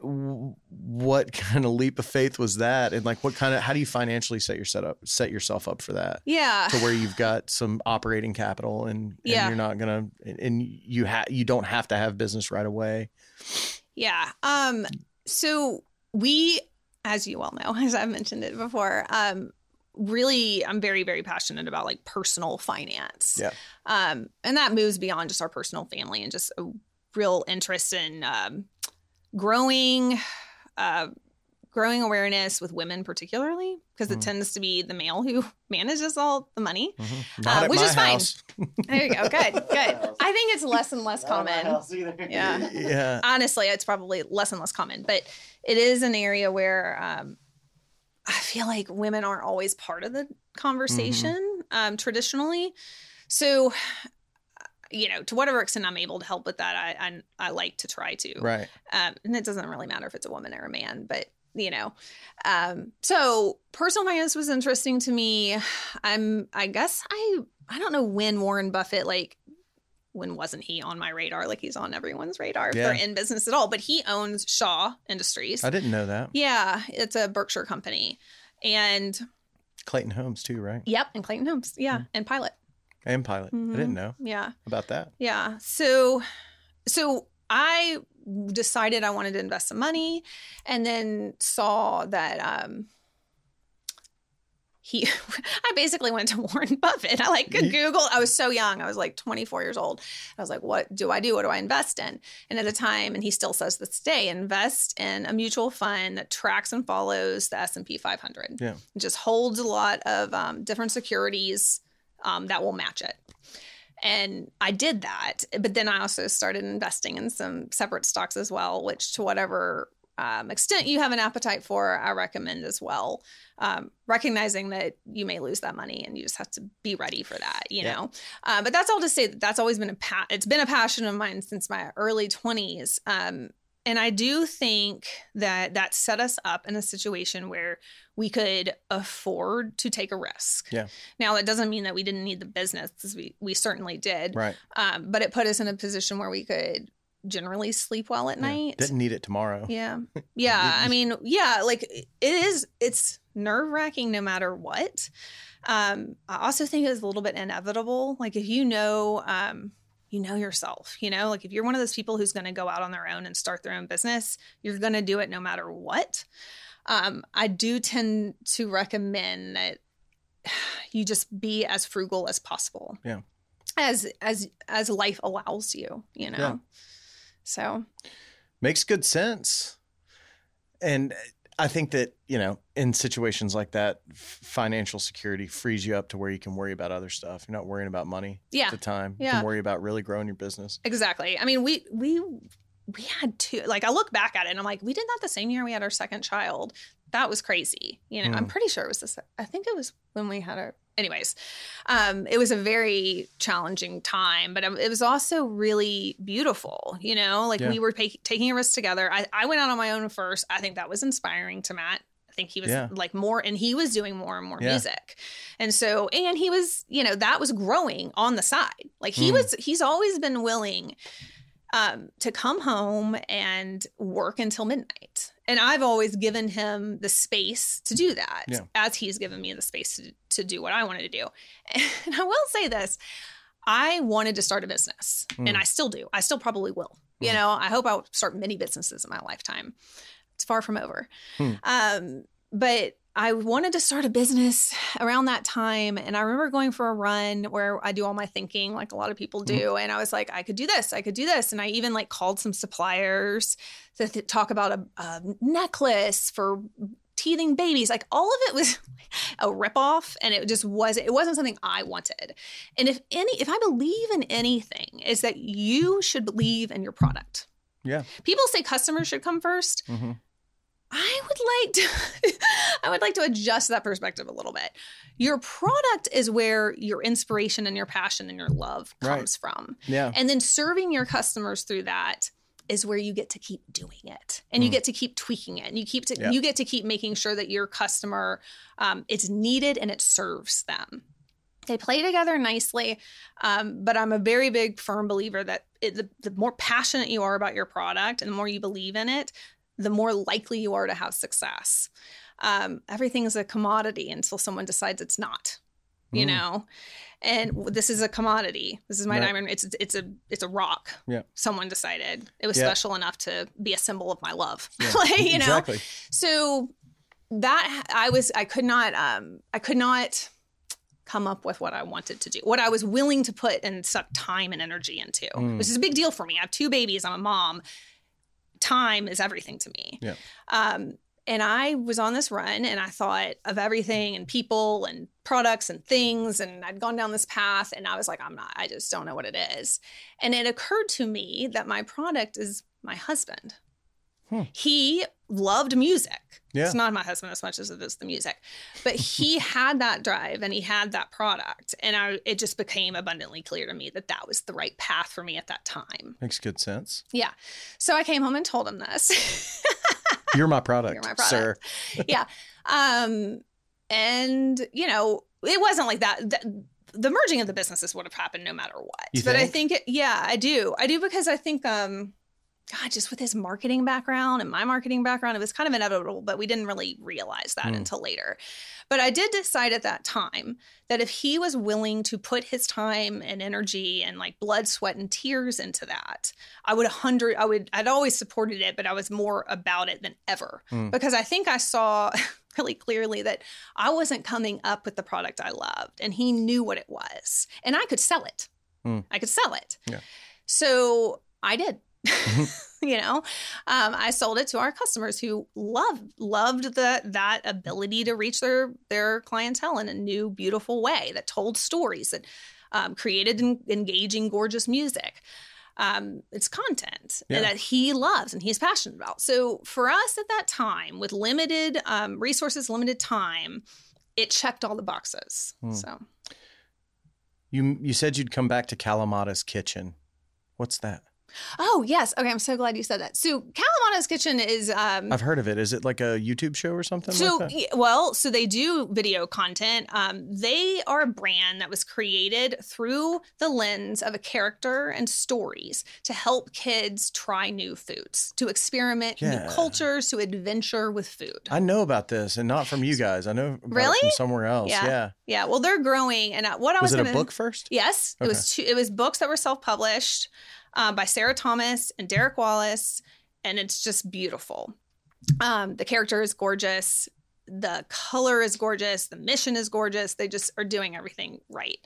What kind of leap of faith was that, and like what kind of how do you financially set your set up set yourself up for that? Yeah. to where you've got some operating capital and, and Yeah. you're not gonna and you ha- you don't have to have business right away. Yeah. Um, so we, as you all know, as I've mentioned it before, um, really I'm very, very passionate about like personal finance. Yeah. Um, and that moves beyond just our personal family and just a real interest in um, growing uh growing awareness with women particularly because it Mhm. tends to be the male who manages all the money Not Uh, at which my is fine. there you go good good i think it's less and less Not in my common house either. Yeah. yeah. honestly it's probably less and less common but it is an area where um, i feel like women aren't always part of the conversation um, traditionally. So you know to whatever extent i'm able to help with that i i, I like to try to. Right. um, and it doesn't really matter if it's a woman or a man but you know um, so personal finance was interesting to me. I'm i guess i i don't know when warren buffett like when wasn't he on my radar like he's on everyone's radar if Yeah. they're in business at all but he owns shaw industries I didn't know that. yeah it's a berkshire company and Clayton Homes too, right? yep and clayton homes yeah and pilot And pilot. I didn't know Yeah. about that. Yeah. So so I decided I wanted to invest some money and then saw that um he I basically went to Warren Buffett. I like Google. I was so young. I was like 24 years old. I was like, what do I do? What do I invest in? And at the time, and he still says this day, invest in a mutual fund that tracks and follows the S&P 500. Yeah. It just holds a lot of um, different securities um, that will match it. And I did that. But then I also started investing in some separate stocks as well, which to whatever um, extent you have an appetite for, I recommend as well. Um, recognizing that you may lose that money and you just have to be ready for that, you Yeah. know. Uh, but that's all to say that that's always been a pa- it's been a passion of mine since my early 20s. Um, and I do think that that set us up in a situation where we could afford to take a risk. Yeah. Now that doesn't mean that we didn't need the business, 'cause we we certainly did. Right. Um, but it put us in a position where we could generally sleep well at Yeah. night. Didn't need it tomorrow. Yeah. Yeah. I mean, yeah, like it is, it's nerve wracking no matter what. Um, I also think it's a little bit inevitable. Like if you know, um, you know yourself, you know, like if you're one of those people who's going to go out on their own and start their own business, you're going to do it no matter what. Um, I do tend to recommend that you just be as frugal as possible. Yeah. As as as life allows you, you know. So Makes good sense. And I think that, you know, in situations like that, financial security frees you up to where you can worry about other stuff. You're not worrying about money yeah, at the time. You Yeah. can worry about really growing your business. Exactly. I mean, we we we had two. Like, I look back at it and I'm like, we did that the same year we had our second child. That was crazy. You know, I'm Mm. pretty sure it was this. I think it was when we had our. Anyways, um, it was a very challenging time, but it was also really beautiful. You know, like Yeah. we were pa- taking a risk together. I, I went out on my own first. I think that was inspiring to Matt. I think he was Yeah. like more, and he was doing more and more Yeah. music. And so, and he was, you know, that was growing on the side. Like he Mm. was, he's always been willing um, to come home and work until midnight. And I've always given him the space to do that, Yeah. as he's given me the space to, to do what I wanted to do. And I will say this I wanted to start a business, Mm. and I still do. I still probably will. You Mm. know, I hope I'll start many businesses in my lifetime. It's far from over. Hmm. Um, but I wanted to start a business around that time. And I remember going for a run where I do all my thinking, like a lot of people do. And I was like, I could do this, I could do this. And I even like called some suppliers to th- talk about a, a necklace for teething babies. Like all of it was a ripoff, and it just was. It wasn't something I wanted. And if any, if I believe in anything, is that you should believe in your product. Yeah. People say customers should come first. hmm I would like to I would like to adjust that perspective a little bit. Your product is where your inspiration and your passion and your love Right. comes from. Yeah. And then serving your customers through that is where you get to keep doing it and you Mm. get to keep tweaking it and you keep to Yeah. you get to keep making sure that your customer um, it's needed and it serves them they play together nicely um, but i'm a very big firm believer that it, the, the more passionate you are about your product and the more you believe in it the more likely you are to have success um, everything is a commodity until someone decides it's not you Mm. know and this is a commodity this is my Right. diamond it's it's a it's a rock Yeah. someone decided it was Yeah. special enough to be a symbol of my love Yeah. like, you know exactly. so that i was i could not um i could not come up with what i wanted to do what i was willing to put and suck time and energy into Mm. which is a big deal for me i have two babies i'm a mom time is everything to me Yeah. um and I was on this run and I thought of everything and people and products and things. And I'd gone down this path and I was like, I'm not, I just don't know what it is. And it occurred to me that my product is my husband. Hmm. He loved music. Yeah. It's not my husband as much as it is the music, but he had that drive and he had that product. And I, it just became abundantly clear to me that that was the right path for me at that time. Makes good sense. Yeah. So I came home and told him this. You're my product, You're my product. sir. yeah. Um, and you know, it wasn't like that. The, the merging of the businesses would have happened no matter what. You but I think? think, it, yeah, I do. I do because I think, um, God, just with his marketing background and my marketing background, it was kind of inevitable, but we didn't really realize that Mm. until later. But I did decide at that time that if he was willing to put his time and energy and like blood, sweat, and tears into that, I would a hundred, I would, I'd always supported it, but I was more about it than ever Mm. because I think I saw really clearly that I wasn't coming up with the product I loved and he knew what it was and I could sell it. Mm. I could sell it. Yeah. So I did. you know, um, I sold it to our customers who loved loved the that ability to reach their their clientele in a new, beautiful way that told stories that um, created en- engaging, gorgeous music. Um, it's content Yeah. that he loves and he's passionate about. So for us at that time, with limited um, resources, limited time, it checked all the boxes. Hmm. So You you said you'd come back to Kalamata's kitchen. What's that? Oh yes. Okay, I'm so glad you said that. So Kalamata's Kitchen is um I've heard of it. Is it like a YouTube show or something so like y- well, so they do video content. Um, they are a brand that was created through the lens of a character and stories to help kids try new foods, to experiment Yeah. new cultures, to adventure with food. I know about this, and not from you guys. I know Really? from somewhere else. Yeah. Yeah. yeah, well, they're growing, and uh, what I was, Was it a gonna, book first? Yes, it was two, it was books that were self published uh, by Sarah Thomas and Derek Wallace, and it's just beautiful. Um, the character is gorgeous, the color is gorgeous, the mission is gorgeous. They just are doing everything right.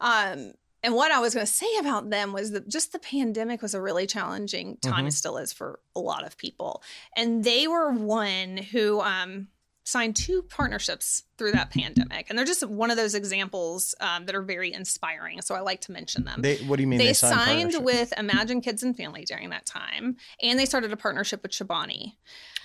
Um, and what I was going to say about them was that just the pandemic was a really challenging time. It still is for a lot of people, and they were one who um, signed two partnerships through that pandemic, and they're just one of those examples um, that are very inspiring. So I like to mention them. They. What do you mean? They, They, signed partnerships? with Imagine Kids and Family during that time, and they started a partnership with Chobani.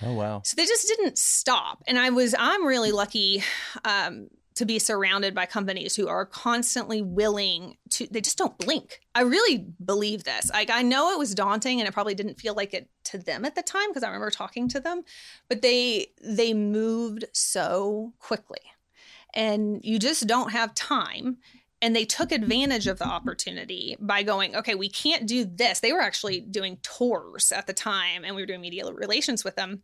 Oh wow. So they just didn't stop. And I was, I'm really lucky um, to be surrounded by companies who are constantly willing to, they just don't blink. I really believe this. Like, I know it was daunting and it probably didn't feel like it to them at the time because I remember talking to them, but they, they moved so quickly and you just don't have time and they took advantage of the opportunity by going okay we can't do this they were actually doing tours at the time and we were doing media relations with them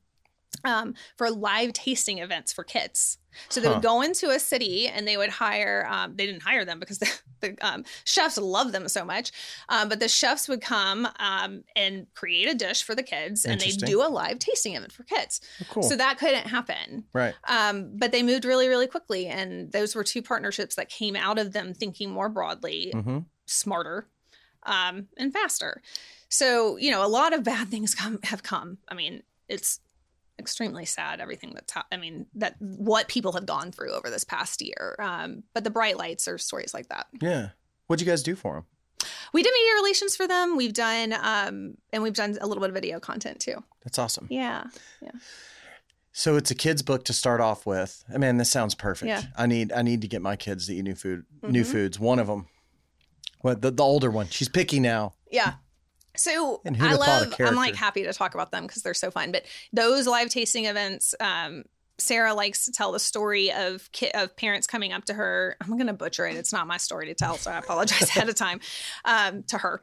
um, for live tasting events for kids so they Huh. would go into a city and they would hire um, they didn't hire them because the, the um, chefs love them so much um, but the chefs would come um, and create a dish for the kids and they do a live tasting event for kids Oh, cool. so that couldn't happen right. um, but they moved really, really quickly. And those were two partnerships that came out of them thinking more broadly, hmm smarter, um, and faster. So, you know, a lot of bad things come have come. I mean, it's extremely sad everything that's hap- I mean, that what people have gone through over this past year. Um, but the bright lights are stories like that. Yeah. What'd you guys do for them? We did media relations for them. We've done um, and we've done a little bit of video content too. That's awesome. Yeah. Yeah so it's a kid's book to start off with. I mean, this sounds perfect. Yeah. I need I need to get my kids to eat new food, new Mhm. foods. One of them, what the, the older one, she's picky now. Yeah. So I have thought a love. I'm like happy to talk about them because they're so fun. But those live tasting events, um, Sarah likes to tell the story of ki- of parents coming up to her. I'm going to butcher it. It's not my story to tell, so I apologize ahead of time um, to her.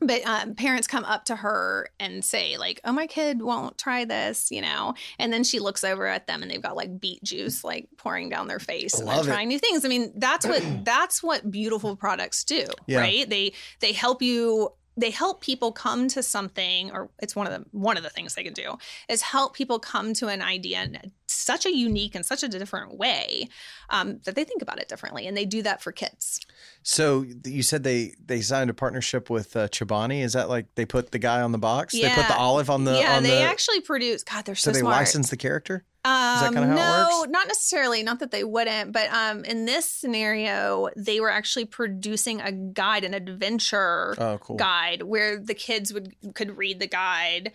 But um, parents come up to her and say like, "Oh, my kid won't try this," you know. And then she looks over at them and they've got like beet juice like pouring down their face, and they're it. trying new things. I mean, that's what that's what beautiful products do, Yeah. right? They they help you they help people come to something or it's one of the one of the things they can do is help people come to an idea such a unique and such a different way um, that they think about it differently and they do that for kids So you said they they signed a partnership with uh, Chobani. Is that like they put the guy on the box? They put the olive on the yeah on they the. actually produce god they're so, so they smart license the character. Um, kinda how it works? no, not necessarily. Not that they wouldn't, but um, in this scenario, they were actually producing a guide, an adventure Oh, cool. guide, where the kids would could read the guide,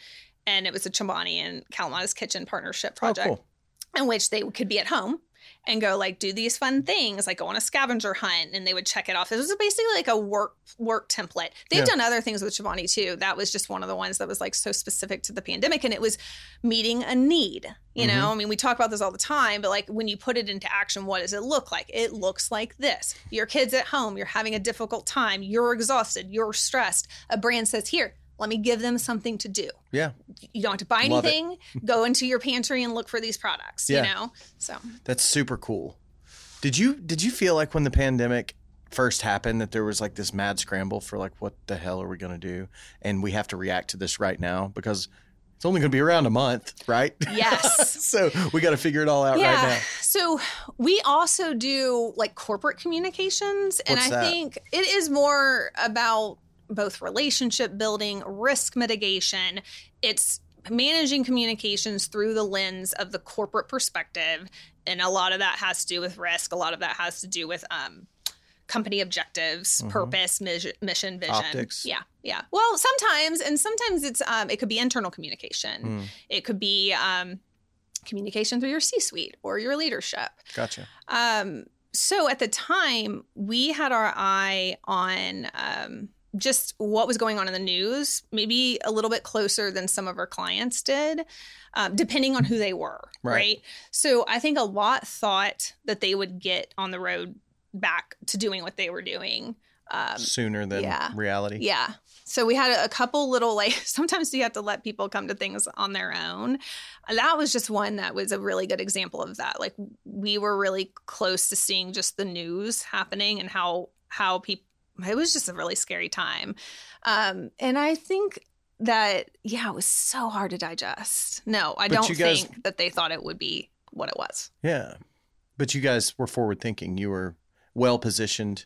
and it was a Chobani and Kalamata's Kitchen partnership Oh, project, cool. In which they could be at home and go like do these fun things, like go on a scavenger hunt, and they would check it off. it was basically like a work work template. They've Yeah. done other things with Chobani too. That was just one of the ones that was like so specific to the pandemic, and it was meeting a need. You Mm-hmm. know, I mean, we talk about this all the time, but like when you put it into action, what does it look like? It looks like this. Your kid's at home, you're having a difficult time, you're exhausted, you're stressed. A brand says, Here, Let me give them something to do. Yeah. You don't have to buy Love anything. Go into your pantry and look for these products. Yeah. You know, so That's super cool. Did you did you feel like when the pandemic first happened that there was like this mad scramble for like what the hell are we going to do and we have to react to this right now because it's only going to be around a month, right? yes. so we got to figure it all out right now. So we also do like corporate communications. and What's I that? think it is more about both relationship building, risk mitigation. It's managing communications through the lens of the corporate perspective. And a lot of that has to do with risk. A lot of that has to do with um, company objectives, purpose, mis- mission, vision. Mm-hmm. Optics. Yeah, yeah. Well, sometimes, and sometimes it's um, it could be internal communication. Mm, It could be um, communication through your C-suite or your leadership. gotcha. Um, so at the time, we had our eye on um, just what was going on in the news, maybe a little bit closer than some of our clients did, um, depending on who they were. Right. Right. So I think a lot thought that they would get on the road back to doing what they were doing. Um, Sooner than yeah. reality. yeah. So we had a, a couple little like sometimes you have to let people come to things on their own. That was just one that was a really good example of that. Like we were really close to seeing just the news happening and how how people it was just a really scary time. Um and I think that yeah, it was so hard to digest. No, I But don't guys- think that they thought it would be what it was. Yeah. But you guys were forward thinking. You were well positioned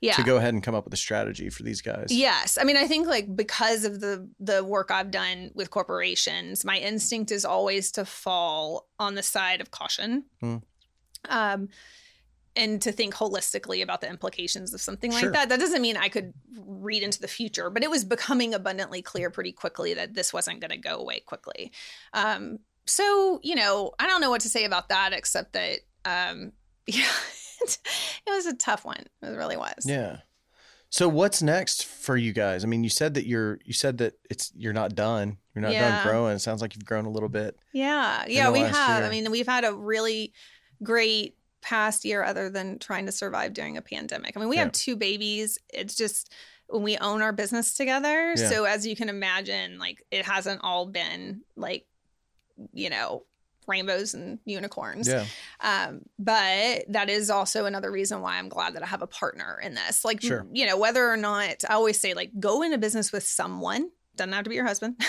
Yeah. to go ahead and come up with a strategy for these guys. Yes. I mean, I think like because of the the work I've done with corporations, my instinct is always to fall on the side of caution. Hmm. Um and to think holistically about the implications of something like Sure. that. That doesn't mean I could read into the future, but it was becoming abundantly clear pretty quickly that this wasn't going to go away quickly. Um, so, you know, I don't know what to say about that except that, um, yeah, it was a tough one. It really was. Yeah. So what's next for you guys? I mean, you said that you're you said that it's you're not done. You're not Yeah. done growing. It sounds like you've grown a little bit. Yeah, yeah, we have. year. I mean, we've had a really great past year other than trying to survive during a pandemic. I mean, we Yeah. have two babies. It's just when we own our business together. Yeah. So as you can imagine, like it hasn't all been like, you know, rainbows and unicorns. Yeah. Um, but that is also another reason why I'm glad that I have a partner in this. Like, Sure. you know, whether or not I always say, like, go into business with someone. Doesn't have to be your husband.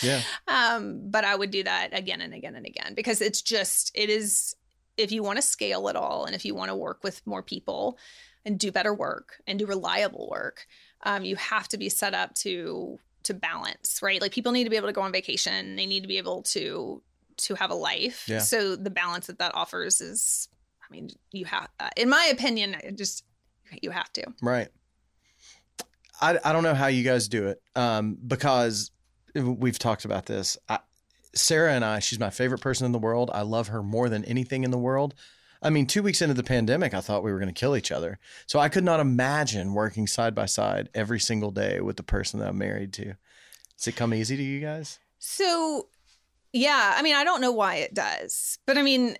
Yeah. um, but I would do that again and again and again because it's just, it is, if you want to scale it all and if you want to work with more people and do better work and do reliable work, um, you have to be set up to to balance, right? Like people need to be able to go on vacation. They need to be able to to have a life. Yeah. So the balance that that offers is, I mean, you have, uh, in my opinion, just you have to. Right. I, I don't know how you guys do it um, because we've talked about this. I, Sarah and I, she's my favorite person in the world. I love her more than anything in the world. I mean, two weeks into the pandemic, I thought we were going to kill each other. So I could not imagine working side by side every single day with the person that I'm married to. Does it come easy to you guys? So, yeah, I mean, I don't know why it does, but I mean,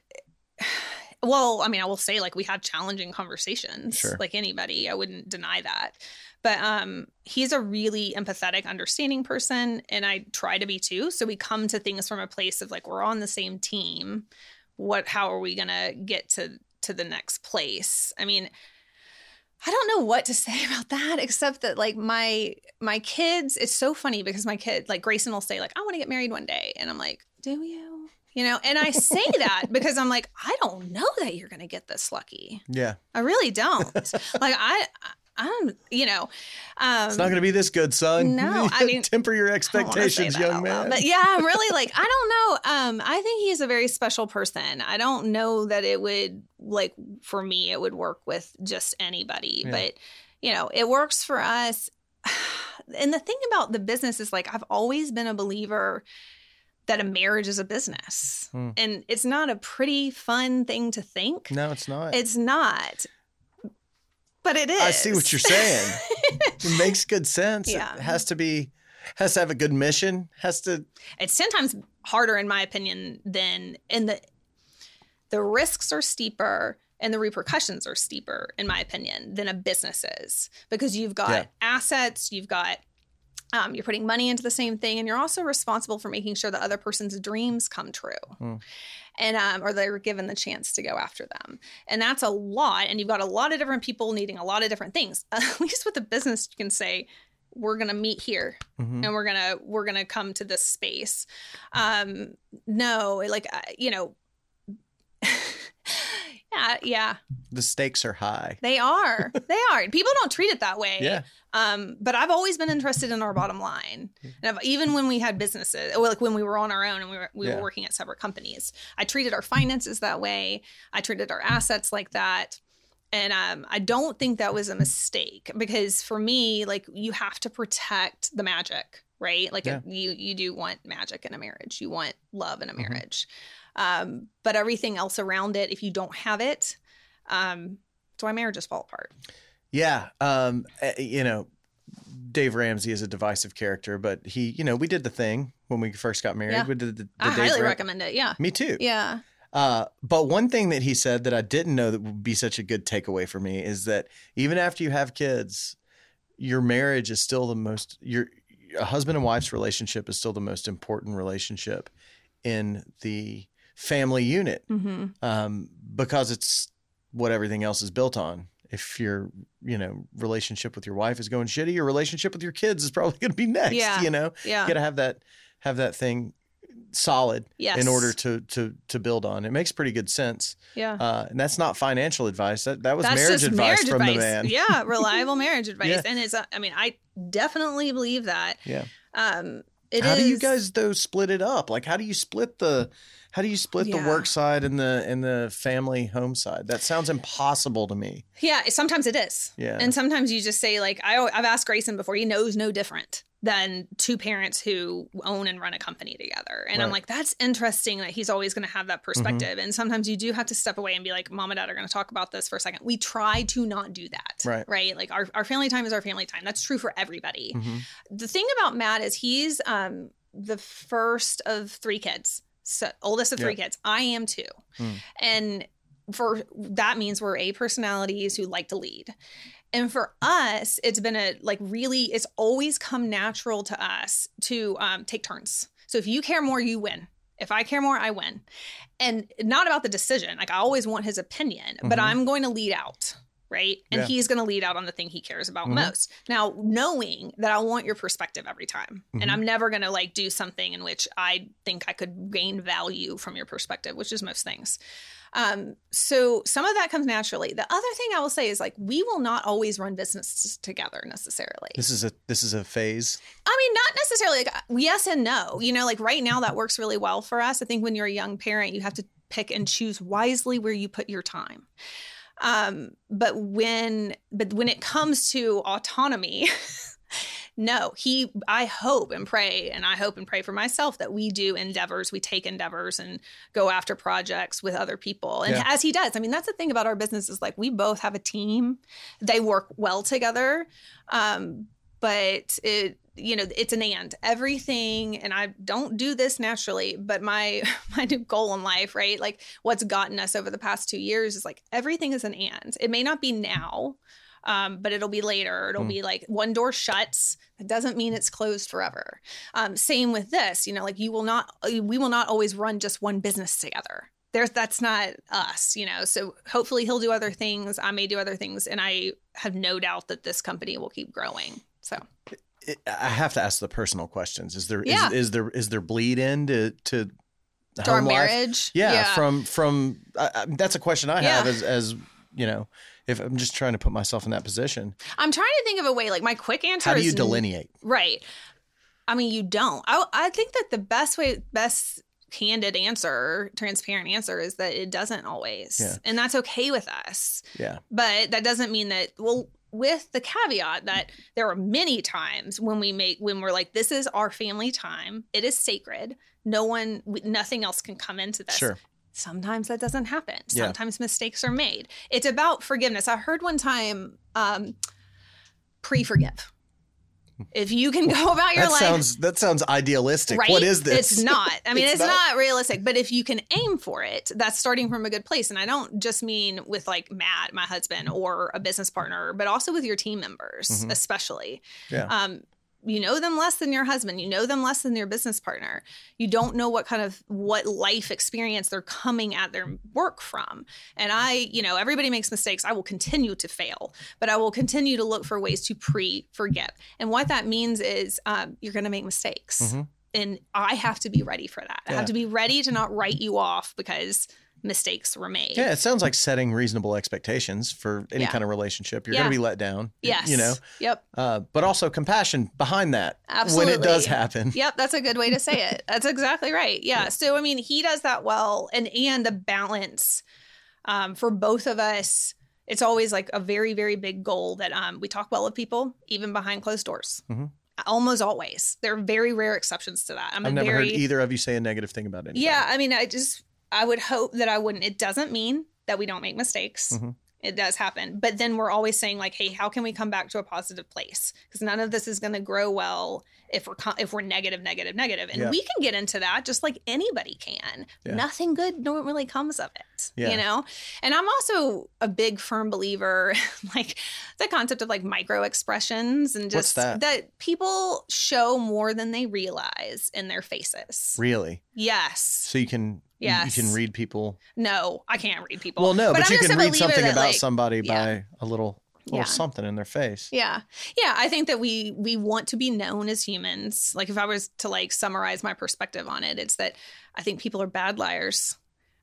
well, I mean, I will say like we have challenging conversations, Sure. like anybody. I wouldn't deny that, but um, he's a really empathetic, understanding person, and I try to be too. So we come to things from a place of like we're on the same team. What? How are we gonna get to to the next place? I mean. I don't know what to say about that except that like my my kids it's so funny because my kid like Grayson will say like I want to get married one day and I'm like do you you know and I say that because I'm like I don't know that you're going to get this lucky Yeah. I really don't like I I'm you know um It's not going to be this good, son. no, I mean- temper your I don't wanna say expectations, young man. But yeah, I'm really like, I don't know. Um, I think he's a very special person. I don't know that it would like for me, it would work with just anybody. Yeah. But you know, it works for us. And the thing about the business is like I've always been a believer that a marriage is a business. Hmm. And it's not a pretty fun thing to think. no, it's not. It's not. But it is. I see what you're saying. it makes good sense. Yeah. It has to be, has to have a good mission. Has to, it's 10 times harder in my opinion than in the the risks are steeper and the repercussions are steeper in my opinion than a business is because you've got Yeah. assets you've got Um, you're putting money into the same thing, and you're also responsible for making sure the other person's dreams come true, Hmm. and um, or they're given the chance to go after them. And that's a lot. And you've got a lot of different people needing a lot of different things. At least with a business, you can say, "We're going to meet here, Mhm. and we're gonna we're gonna come to this space." Um, no, like uh, you know, yeah, yeah, The stakes are high. they are. they are. People don't treat it that way. Yeah. Um, but I've always been interested in our bottom line, and I've, even when we had businesses, like when we were on our own and we were we Yeah. were working at separate companies, I treated our finances that way. I treated our assets like that, and um, I don't think that was a mistake because for me, like you have to protect the magic, right? Like Yeah. you you do want magic in a marriage, you want love in a Mhm. marriage, um, but everything else around it, if you don't have it, um, that's why marriages fall apart. Yeah. Um, eh, you know, Dave Ramsey is a divisive character, but he, you know, we did the thing when we first got married. Yeah. We did the, the I Dave highly Ram- recommend it. Yeah. Me too. Yeah. Uh, but one thing that he said that I didn't know that would be such a good takeaway for me is that even after you have kids, your marriage is still the most your a husband and wife's relationship is still the most important relationship in the family unit Mm-hmm. um, because it's what everything else is built on. If your you know relationship with your wife is going shitty, your relationship with your kids is probably going to be next. Yeah. You know, Yeah. you got to have that have that thing solid Yes. in order to to to build on. It makes pretty good sense. Yeah. Uh, and that's not financial advice. That that was That's marriage advice marriage from advice. the man. Yeah. Reliable marriage advice. Yeah. And it's, uh, I mean, I definitely believe that. Yeah. Um, it how do you guys though split it up? Like how do you split the how do you split the work side and the and the family home side? That sounds impossible to me. Yeah, sometimes it is. Yeah. And sometimes you just say like I I've asked Grayson before, he knows no different than two parents who own and run a company together. And I'm Mm-hmm. like that's interesting that he's always going to have that perspective. And sometimes you do have to step away and be like mom and dad are going to talk about this for a second. We try to not do that. Right. Right? Like our our family time is our family time. That's true for everybody. Mhm. The thing about Matt is he's um the first of three kids. So oldest of three kids. I am too. Hmm. And for that means we're A personalities who like to lead. And for us, it's been a like really, it's always come natural to us to um, take turns. So if you care more, you win. If I care more, I win. And not about the decision. Like I always want his opinion, but Mhm. I'm going to lead out. Right. And Yeah. he's going to lead out on the thing he cares about Mhm. most. Now, knowing that I want your perspective every time, Mhm. and I'm never going to like do something in which I think I could gain value from your perspective, which is most things. Um, so some of that comes naturally. The other thing I will say is like we will not always run businesses together necessarily. This is a this is a phase. I mean, not necessarily like yes and no. You know, like right now that works really well for us. I think when you're a young parent, you have to pick and choose wisely where you put your time. Um, but when but when it comes to autonomy, no, he I hope and pray and I hope and pray for myself that we do endeavors, we take endeavors and go after projects with other people. And Yeah. as he does, I mean, that's the thing about our business is like we both have a team. They work well together. Um, but it you know it's an and. Everything and i don't do this naturally but my my new goal in life right like what's gotten us over the past two years is like everything is an and. It may not be now um, but it'll be later. It'll Hmm. be like one door shuts. That doesn't mean it's closed forever. Um, same with this you know like you will not we will not always run just one business together. There's that's not us you know so hopefully he'll do other things i may do other things and i have no doubt that this company will keep growing so I have to ask the personal questions. Is there is, Yeah. is there is there bleed into to to our home life? marriage Yeah, from from I, I, that's a question I have Yeah. as as you know if I'm just trying to put myself in that position. i'm trying to think of a way like my quick answer is. How do is you n- delineate? right i mean you don't I, I think that the best way best candid answer transparent answer is that it doesn't always Yeah. and that's okay with us Yeah, but that doesn't mean that well with the caveat that there are many times when we make when we're like this is our family time. It is sacred. No one nothing else can come into this. Sure. sometimes that doesn't happen. Yeah. sometimes mistakes are made. It's about forgiveness. I heard one time um pre-forgive if you can go about your That life sounds that sounds idealistic. Right? What is this? It's not. I mean, It's it's, not. not. realistic. But if you can aim for it, that's starting from a good place. And I don't just mean with like Matt, my husband, or a business partner, but also with your team members, Mhm. especially. Yeah. Um, you know them less than your husband you know them less than your business partner. You don't know what kind of what life experience they're coming at their work from. And i you know everybody makes mistakes. I will continue to fail but i will continue to look for ways to pre forgive and what that means is um, you're going to make mistakes. Mhm. and i have to be ready for that. I have to be ready to not write you off because mistakes were made Yeah, it sounds like setting reasonable expectations for any Yeah. kind of relationship. You're Yeah. going to be let down. yes You know, yep uh, but also compassion behind that Absolutely. when it does happen. Yep, that's a good way to say it. That's exactly right. Yeah. So I mean, he does that well, and and the balance um, for both of us. It's always like a very very big goal that um, we talk well of people, even behind closed doors. Mhm. Almost always. There are very rare exceptions to that. I'm I've never very heard either of you say a negative thing about anything. yeah. I mean, I just I would hope that I wouldn't. It doesn't mean that we don't make mistakes. Mhm. It does happen, but then we're always saying like, "Hey, how can we come back to a positive place?" Because none of this is going to grow well if we're if we're negative, negative, negative, and Yeah. we can get into that just like anybody can. Yeah. Nothing good normally comes of it, Yeah. you know. And I'm also a big firm believer, like the concept of like micro expressions and just that? people show more than they realize in their faces. Really? Yes. So you can you- Yes. you, can read people. No, I can't read people. Well, no, but, I'm you can read something about like- somebody yeah. by a little little Yeah. something in their face. Yeah. Yeah, I think that we we want to be known as humans. Like if I was to like summarize my perspective on it, it's that I think people are bad liars.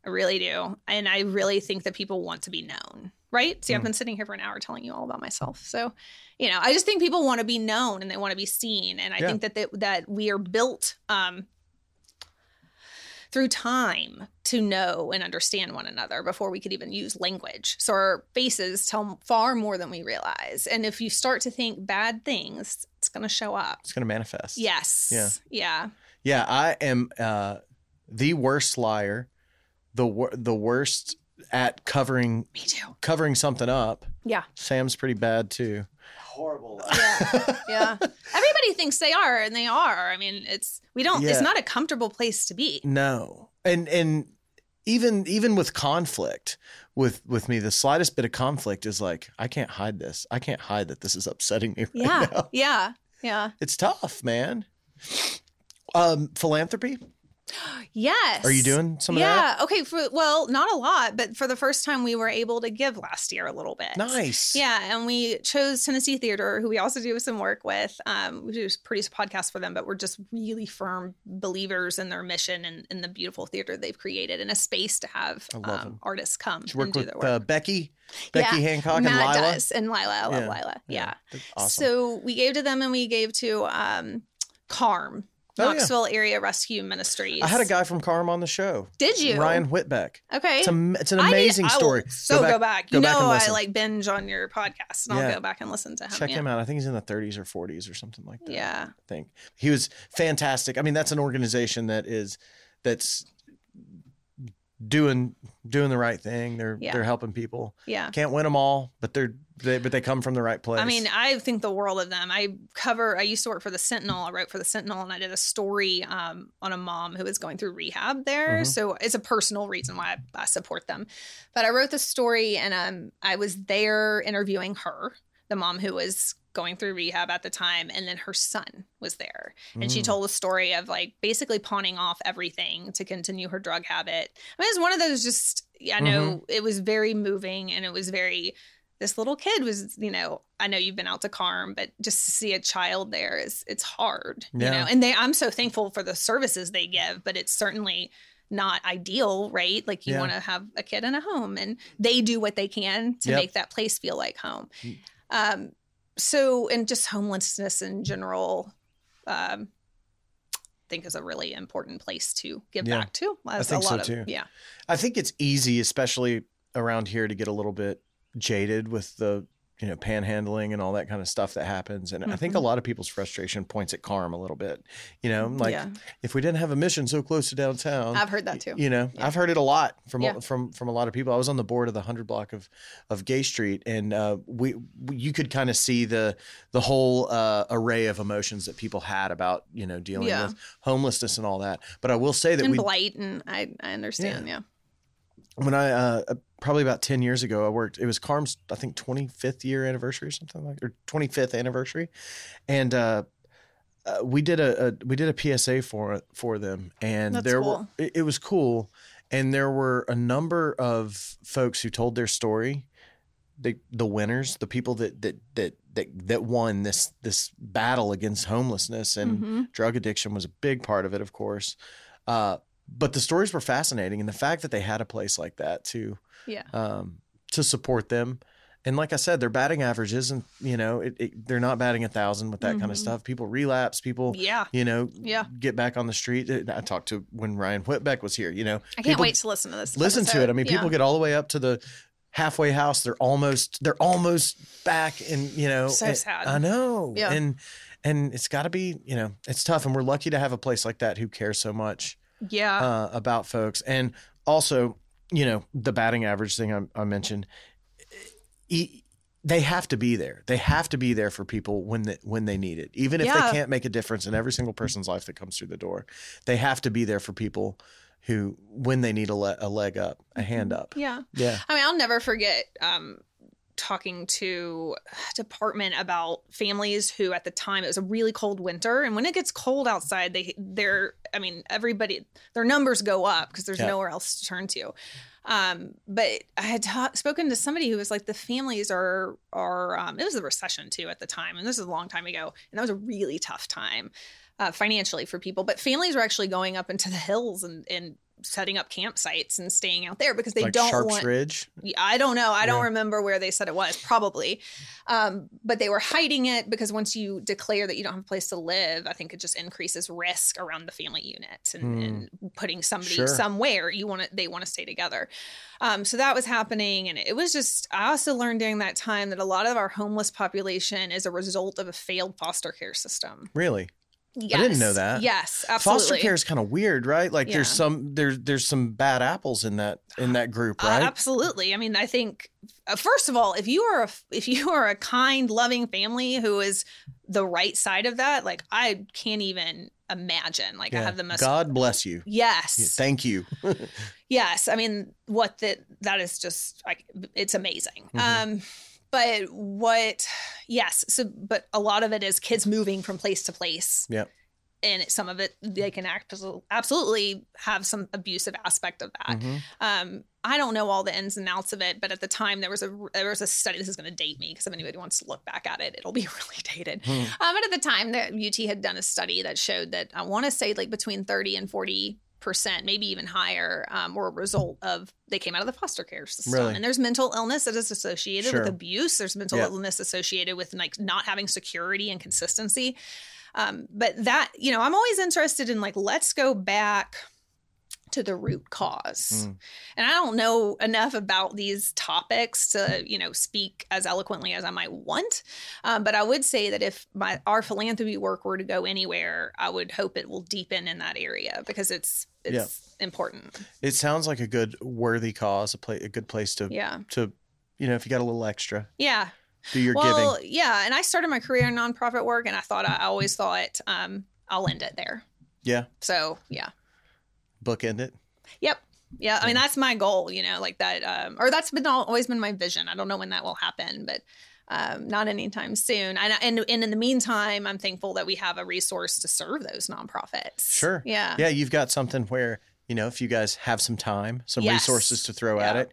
I really do. And I really think that people want to be known. Right? See, I've Mm. been sitting here for an hour telling you all about myself. So, you know, I just think people want to be known and they want to be seen. And I Yeah. think that they, that we are built um through time to know and understand one another before we could even use language. So our faces tell far more than we realize. And if you start to think bad things, it's going to show up. It's going to manifest. Yes. Yeah. Yeah. Yeah, I am uh, the worst liar, the wor- the worst at covering Me too. covering something up. Yeah. Sam's pretty bad too. Horrible. Yeah. yeah. Everybody thinks they are and they are. I mean, it's we don't Yeah. it's not a comfortable place to be. No, and and even even with conflict with with me, the slightest bit of conflict is like I can't hide this. I can't hide that this is upsetting me right Yeah. now. Yeah. Yeah. It's tough, man. Um, philanthropy. Yes. Are you doing some of that? yeah. Okay. For well, not a lot, but for the first time, we were able to give last year a little bit. Nice. Yeah, and we chose Tennessee Theater, who we also do some work with. Um, we do produce podcasts for them, but we're just really firm believers in their mission and in the beautiful theater they've created and a space to have um, artists come Did you work and do with their work. uh, Becky, Becky Yeah, Hancock, and Matt Lila. does, and Lila. I love Lila. Yeah. that's awesome. So we gave to them, and we gave to um, KARM, Oh, yeah. Area Rescue Ministries. I had a guy from KARM on the show. Did you? Ryan Whitbeck. Okay. It's, a, it's an need- amazing story. So go back. go you back and know, I like binge on your podcast, and I'll go back and listen to him. Check yeah. him out. I think he's in the 30s or 40s or something like that. Yeah. I think he was fantastic. I mean, that's an organization that is that's doing doing the right thing. They're Yeah. they're helping people. Yeah. Can't win them all, but they're they but they come from the right place. I mean, I think the world of them. I cover. I used to work for the Sentinel. I wrote for the Sentinel, and I did a story um, on a mom who was going through rehab there. Mhm. So it's a personal reason why I, I support them. But I wrote the story, and um, I was there interviewing her, the mom who was going through rehab at the time, and then her son was there, and she Mm. told a story of like basically pawning off everything to continue her drug habit. I mean, it's one of those just. I know Mm-hmm. it was very moving, and it was very this little kid was, you know, I know you've been out to KARM, but just to see a child there is it's hard, you know. And they I'm so thankful for the services they give, but it's certainly not ideal, right? Like you Yeah. want to have a kid in a home and they do what they can to Yep. make that place feel like home. Mm. Um so and just homelessness in general um I think is a really important place to give Yeah. back to. As think a so of, too. Yeah. I think it's easy, especially around here, to get a little bit jaded with the you know panhandling and all that kind of stuff that happens. And I think a Mhm. lot of people's frustration points at KARM a little bit. You know, like yeah. if we didn't have a mission so close to downtown, I've heard that too. You know, Yeah. I've heard it a lot from Yeah. from from a lot of people. I was on the board of the hundred block of of Gay Street, and uh, we, we you could kind of see the the whole uh, array of emotions that people had about you know dealing with homelessness and all that. But I will say that and we blight and I I understand, yeah. when I uh, probably about ten years ago, I worked. It was KARM's I think twenty fifth year anniversary or something like or twenty fifth anniversary, and uh, uh, we did a, a we did a PSA for for them, and That's there cool. were it, it was cool, and there were a number of folks who told their story. The the winners, the people that that that that that won this this battle against homelessness and Mhm. drug addiction was a big part of it, of course. Uh, but the stories were fascinating, and the fact that they had a place like that to Yeah. um, to support them. And like I said, their batting average isn't, you know, it, it, they're not batting a thousand with that kind of stuff. People relapse, people, Yeah. you know, Yeah. get back on the street. I talked to when Ryan Whitbeck was here, you know, I can't wait to listen to this. listen to it. I mean, Yeah. people get all the way up to the halfway house. They're almost, they're almost back and, you know, So and- sad. I know. Yeah. And, and it's gotta be, you know, it's tough. And we're lucky to have a place like that who cares so much Yeah. uh, about folks. And also, you know, the batting average thing I, I mentioned, e- they have to be there. They have to be there for people when they, when they need it, even if Yeah. they can't make a difference in every single person's life that comes through the door. They have to be there for people who, when they need a, le- a leg up, a hand up. yeah. Yeah, I mean, I'll never forget um, talking to a department about families who, at the time, it was a really cold winter, and when it gets cold outside, they they're I mean, everybody their numbers go up because there's Yeah. nowhere else to turn to. Um, but I had ta- spoken to somebody who was like, the families are are um, it was a recession too at the time, and this is a long time ago, and that was a really tough time uh, financially for people. But families were actually going up into the hills and and setting up campsites and staying out there because they like don't Sharps want Ridge. yeah, I don't know. I don't remember where they said it was, probably. Um, but they were hiding it because once you declare that you don't have a place to live, I think it just increases risk around the family unit and, Hmm. and putting somebody Sure. somewhere you want to they want to stay together. Um, so that was happening, and it was just. I also learned during that time that a lot of our homeless population is a result of a failed foster care system. Really, Yes. didn't know that. Yes, absolutely. foster care is kind of weird, right? Like there's some there's there's some bad apples in that in that group, Uh, right? absolutely. I mean, I think uh, first of all, if you are a if you are a kind, loving family who is the right side of that, like I can't even imagine. Like I have the most. God bless you. Yes. Thank you. yes. I mean, what that that is just like it's amazing. Mhm. Um, but what? Yes. So, but a lot of it is kids moving from place to place. Yep. And some of it, they can act, absolutely have some abusive aspect of that. Mhm. Um, I don't know all the ins and outs of it, but at the time there was a there was a study. This is going to date me because if anybody wants to look back at it, it'll be really dated. Hmm. Um, but at the time, the UT had done a study that showed that I want to say like between thirty and forty percent, maybe even higher, um, were a result of they came out of the foster care system. Really? And there's mental illness that is associated Sure. with abuse. There's mental Yeah. illness associated with like not having security and consistency. Um, but that you know, I'm always interested in like let's go back to the root cause. Mm. And I don't know enough about these topics to, you know, speak as eloquently as I might want. Um, but I would say that if my our philanthropy work were to go anywhere, I would hope it will deepen in that area because it's it's important. It sounds like a good worthy cause, a play, a good place to Yeah. to you know if you got a little extra, Yeah. do your well, giving. yeah. And I started my career in nonprofit work and I thought I always thought um, I'll end it there. Yeah, So yeah. Bookend it. Yep. Yeah, I mean that's my goal, you know, like that, um, or that's been always been my vision. I don't know when that will happen, but um, not anytime soon. And, and and in the meantime, I'm thankful that we have a resource to serve those nonprofits. Sure. Yeah. Yeah, you've got something where you know if you guys have some time, some Yes. resources to throw at it,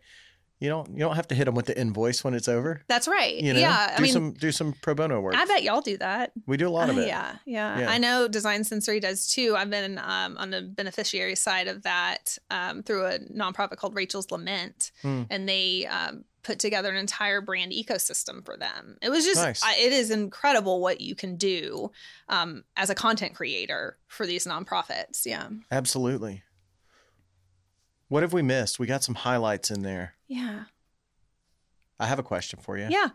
you don't you don't have to hit them with the invoice when it's over. That's right. You know, yeah. do I mean, some do some pro bono work. I bet y'all do that. we do a lot of Uh, it. Yeah, yeah, Yeah. I know Design Sensory does too. I've been um, on the beneficiary side of that um, through a nonprofit called Rachel's Lament, Hmm. and they um, put together an entire brand ecosystem for them. It was just, Nice. I, it is incredible what you can do um, as a content creator for these nonprofits. Yeah, Absolutely. What have we missed? We got some highlights in there. yeah, I have a question for you. yeah.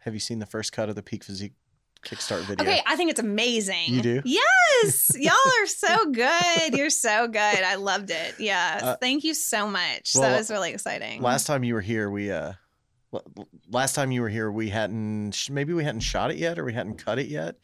Have you seen the first cut of the Peak Physique Kickstart video? Okay, I think it's amazing. You do? Yes. Y'all are so good. You're so good. I loved it. Yeah. Uh, Thank you so much. well, that was really exciting. Last time you were here, we uh, last time you were here, we hadn't maybe we hadn't shot it yet, or we hadn't cut it yet.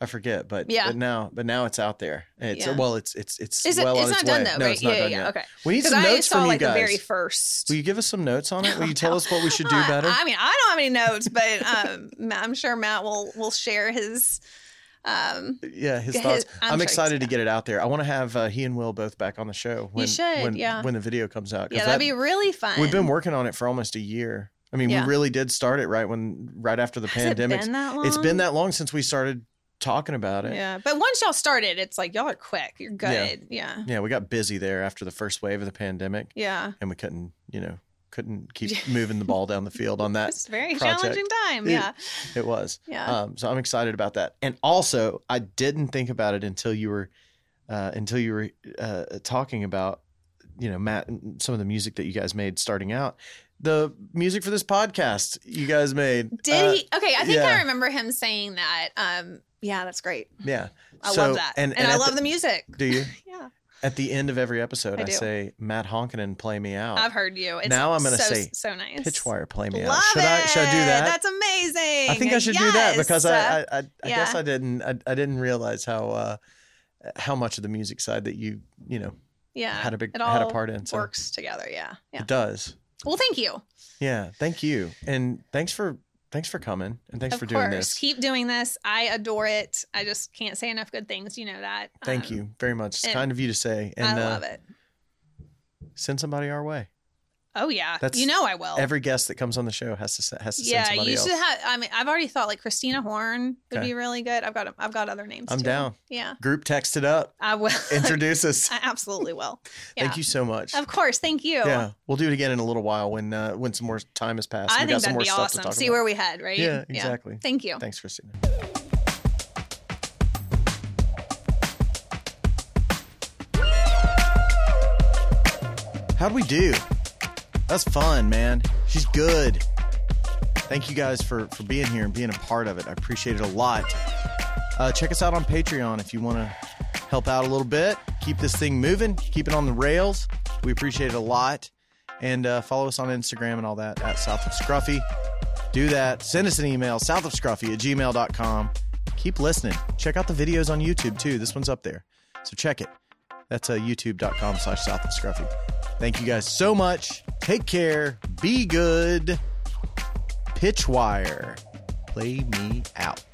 I forget, but Yeah. but now but now it's out there. It's Yeah. well, it's it's it's Is it? well it's on not its done way. though, no, right? it's not yeah, done yeah, yet. Okay. We need some I notes saw from like you guys. the very first. Will you give us some notes on it? Will you tell us what we should do better? I, mean, I don't have any notes, but um, I'm sure Matt will will share his Um, yeah, his His- thoughts. I'm I'm, sure excited to get it out there. I want to have uh, he and Will both back on the show. When, should, when, yeah. when the video comes out, yeah, that'd that- be really fun. We've been working on it for almost a year. I mean, Yeah. we really did start it right when right after the Has it pandemic. been that long? It's been that long since we started talking about it. Yeah, but once y'all started, it's like y'all are quick. You're good. Yeah. Yeah, we got busy there after the first wave of the pandemic, Yeah. and we couldn't, you know, couldn't keep moving the ball down the field on that. It's a very project. challenging time. It- Yeah. It was. Yeah. Um, so I'm excited about that. And also, I didn't think about it until you were uh, until you were uh, talking about you know Matt and some of the music that you guys made starting out. The music for this podcast you guys made. Did uh, he? Okay, I think yeah. I remember him saying that. Um, yeah, that's great. Yeah. I So- love that, and, and I love the- the, music. Do you? Yeah, At the end of every episode, I I, say Matt Honkinen, play me out. I've heard you. It's Now I'm gonna so, say so nice. Pitchwire, play me Love out. Should it. I? Should I do that? That's amazing. I think I should do that because Yes. I, I, I, I guess. I didn't, I, I didn't realize how, uh, how much of the music side that you, you know, yeah had a big, it had a part in. So works together. Yeah, yeah. it does. Well, thank you. Yeah. Thank you. And thanks for, thanks for coming and thanks of for course, doing this. keep doing this. I adore it. I just can't say enough good things. You know that. Thank Um, you very much. It's kind of you to say. And I uh, love it. send somebody our way. Oh yeah, that's you know I will. Every guest that comes on the show has to, has to send yeah, somebody you else. should have. I mean, I've already thought like Christina Horn would Okay. be really good. I've got I've got other names. I'm too. down. Yeah, Group text it up. I will. Introduce us. I absolutely will. Yeah. Thank you so much. Of course, thank you. Yeah, we'll do it again in a little while when uh, when some more time has passed. I we think that'd more be stuff to awesome. See about. where we head, right? Yeah, exactly. Thank you. Thanks, Christina. How'd we do? That's fun, man. She's good. Thank you guys for for being here and being a part of it. I appreciate it a lot. Uh, check us out on Patreon if you want to help out a little bit. Keep this thing moving. Keep it on the rails. We appreciate it a lot. And uh, follow us on Instagram and all that at South of Scruffy. Do that. Send us an email, southofscruffy at gmail.com. Keep listening. Check out the videos on YouTube too. This one's up there. So check it. That's uh, youtube.com slash south of scruffy. Thank you guys so much. Take care. Be good. Pitchwire. Play me out.